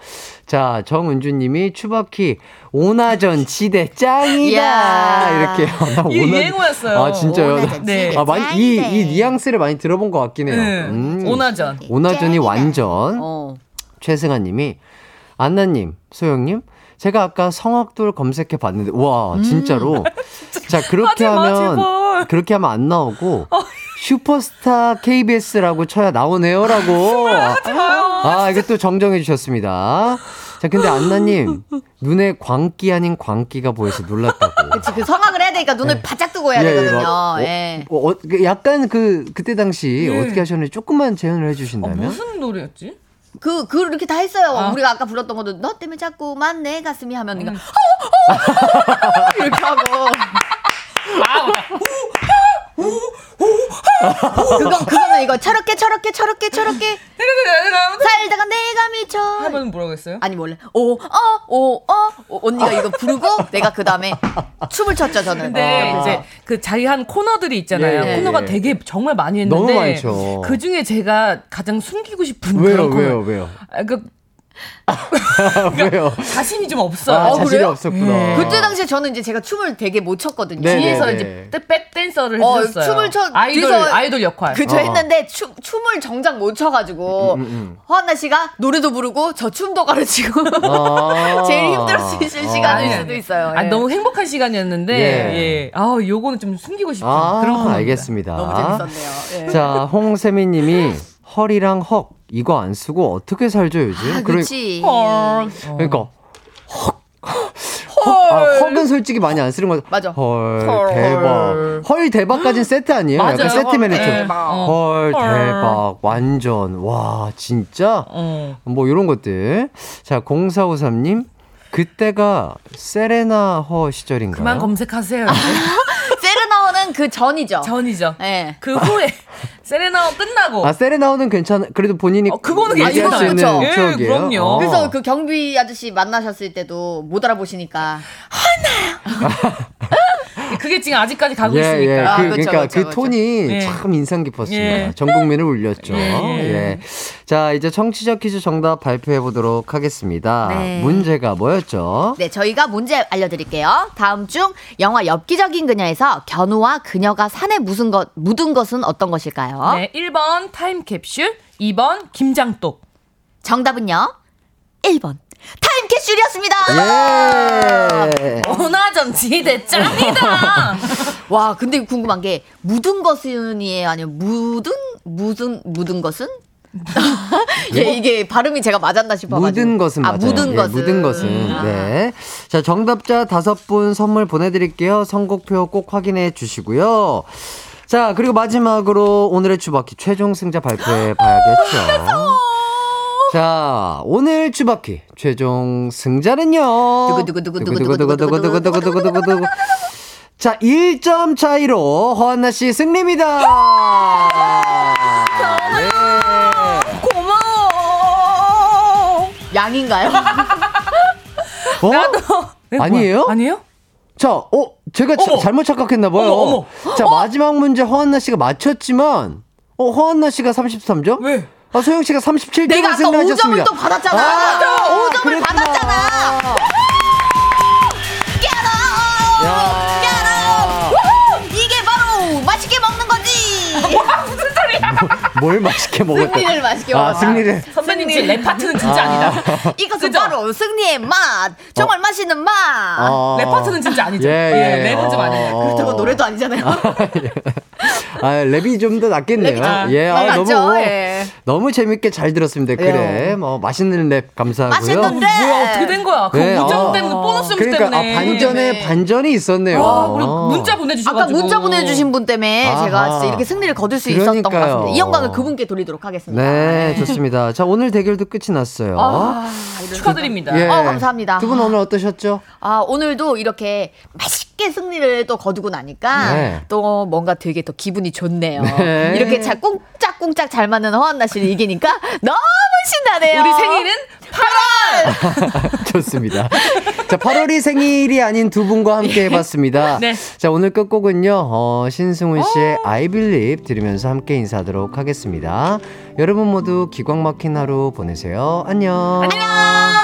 자, 정은주 님이 추바키 오나전 지대 짱이다. 이렇게. 나 [laughs] 이게 오나- 유행어였어요. 아, 진짜요? 네. 아, 많이, 이, 짱이네. 이 뉘앙스를 많이 들어본 것 같긴 해요. 네. 음. 오나전. 오나전이. 완전. 어. 최승아 님이 안나님, 소영님, 제가 아까 성악돌 검색해 봤는데, 와, 진짜로. [laughs] 자, 그렇게 마, 하면, 제발. 그렇게 하면 안 나오고, [laughs] 슈퍼스타 KBS라고 쳐야 나오네요라고. 아, [laughs] 아, 이거 또 정정해 주셨습니다. 자, 근데 안나님, 눈에 광기 아닌 광기가 보여서 놀랐다고. 그치, 그 성악을 해야 되니까 눈을 바짝 뜨고 해야 예, 예, 되거든요. 막, 어, 예. 어, 어, 그 약간 그, 그때 당시 예. 어떻게 하셨는지 조금만 재현을 어, 해주신다면? 무슨 노래였지? 그, 그, 이렇게 다 했어요. 아. 우리가 아까 불렀던 것도, 너 때문에 자꾸만 내 가슴이 하면, 음. 그러니까, 이렇게 하고. 아, 그건, 그거는 이거, 저렇게, 저렇게, 저렇게, 저렇게, 살다가 내가 미쳐. 하면 뭐라고 했어요? 아니, 원래, 오, 어, 오, 어, 오, 언니가 이거 부르고, 내가 그 다음에 춤을 췄죠, 저는. 근데 어. 이제 그 자기 한 코너들이 있잖아요. 예, 예, 코너가 예. 되게 정말 많이 했는데 너무 많죠. 그 중에 제가 가장 숨기고 싶은 왜요, 그런 코너. 왜요, 왜요? 아, 그 [laughs] 왜요? 자신이 좀 없어요. 아, 자신이 그래요? 없었구나. 그때 당시에 저는 이제 제가 춤을 되게 못 췄거든요. 네, 뒤에서 네, 이제 네. 때- 백 댄서를 어, 해주셨어요. 춤을 춰- 아이돌 뒤에서- 아이돌 역할. 그저 어. 했는데 춤, 춤을 정작 못 춰가지고 음, 음. 허한나 씨가 노래도 부르고 저 춤도 가르치고 아. [laughs] 제일 힘들었을 아. 시간일 수도 있어요. 아, 예. 너무 행복한 시간이었는데 예. 예. 아, 요거는 좀 숨기고 싶은 아, 그런 코너. 알겠습니다. 너무 재밌었네요. 예. 자, 홍세미 님이 헐이랑 헉, 이거 안 쓰고 어떻게 살죠, 요즘? 아, 그렇지. 헐. 그러니까 헉. 헉, 아, 헉은 솔직히 많이 안 쓰는 거. 맞아. 헐, 헐. 대박. 헐 대박까진 세트 아니에요? 맞아요. 약간 세트 헐 매니저. 어. 헐 헐. 대박. 완전. 와, 진짜? 어. 뭐 이런 것들. 자, 0453님. 그때가 세레나 허 시절인가요? 그만 검색하세요. [laughs] 세르나오는 그 전이죠. 전이죠. 예. 그 후에 [laughs] 세레나오 끝나고 아, 세레나오는 괜찮아. 그래도 본인이 어, 그거는 얘기할 괜찮아요. 수 있는? 예, 추억이에요. 그럼요. 어. 그래서 그 경비 아저씨 만나셨을 때도 못 알아보시니까 [laughs] [laughs] 그게 지금 아직까지 가고 예, 있으니까. 예. 아, 그, 그쵸, 러니까 그쵸, 그 그쵸. 톤이 예. 참 인상 깊었습니다. 예. 전 국민을 울렸죠. 예, 예. 예. 자, 이제 청취자 퀴즈 정답 발표해 보도록 하겠습니다. 네. 문제가 뭐였죠? 네, 저희가 문제 알려드릴게요. 다음 중 영화 엽기적인 그녀에서 견우와 그녀가 산에 묻은 것, 묻은 것은 어떤 것일까요? 네, 1번 타임캡슐, 2번 김장독. 정답은요? 1번. 타임캡슐이었습니다! 예. [laughs] 원화전 지대 짱이다. [laughs] 와, 근데 궁금한 게, 묻은 것은이에요? 아니면 묻은, 묻은, 묻은 것은? [laughs] 예, 이게 발음이 제가 맞았나 싶어가지고. 묻은 것은 아, 맞아요. 묻은 예, 것은. 묻은 것은. 아. 네. 자, 정답자 다섯 분 선물 보내드릴게요. 선곡표 꼭 확인해 주시고요. 자, 그리고 마지막으로 오늘의 주바퀴 최종 승자 발표해 봐야겠죠. 자, 오늘 주바퀴 최종 승자는요. 자, 1점 차이로 허한나 씨 승리입니다. 네. 고마워. 양인가요? 어? 네, 아니에요? 아니에요? 자, 어, 제가 자-. 잘못 착각했나 봐요. 어머, 자, 마지막 문제 허한나 씨가 맞췄지만 어, 허한나 씨가 33점? 왜? 아, 소영 씨가 37점을 내가 아까 승리하셨습니다. 5점을 또 받았잖아. 아, 5점을 그랬구나. 받았잖아. 뭘 맛있게 먹었다. 승리를 맛있게 아, 먹었다. 승리를. 선배님 제랩 파트는 진짜 아. 니다 [laughs] 이것은 그죠? 바로 승리의 맛. 정말 맛있는 맛. 어. 랩 파트는 진짜 아니죠. 예, 예. 랩은 좀 아니에요. 어. 그렇다고 노래도 아니잖아요. 아, 랩이 좀 더 낫겠네요. 좀 예, 더 아, 낫죠, 너무 예. 너무 재밌게 잘 들었습니다. 그래. 예. 뭐 맛있는 랩 감사하고요. 맛있는 랩. 뭐야 어떻게 된 거야? 그 네, 우정 어. 때문에 보너스 점수 그러니까 아, 때문에. 반전에 네. 반전이 있었네요. 와, 어. 문자 보내주셔가지고. 아까 문자 보내주신 분 때문에 아하. 제가 진짜 이렇게 승리를 거둘 수 있었던 것 그러니까요. 같습니다. 이 영광을 그분께 돌리도록 하겠습니다. 네, 좋습니다. 자, 오늘 대결도 끝이 났어요. 아, 축하드립니다. 예. 어, 감사합니다. 두 분 오늘 어떠셨죠? 아, 오늘도 이렇게 맛있게 승리를 또 거두고 나니까 네. 또 뭔가 되게 더 기분이 좋네요. 네. 이렇게 잘 꽁짝꽁짝 잘 맞는 허한나 씨를 이기니까 너무 신나네요. 우리 생일은 8월! [laughs] 좋습니다. 자, 8월이 생일이 아닌 두 분과 함께 해봤습니다. [laughs] 네. 자, 오늘 끝곡은요, 어, 신승훈 씨의 I Believe 들으면서 함께 인사하도록 하겠습니다. 여러분 모두 기광 막힌 하루 보내세요. 안녕. 안녕!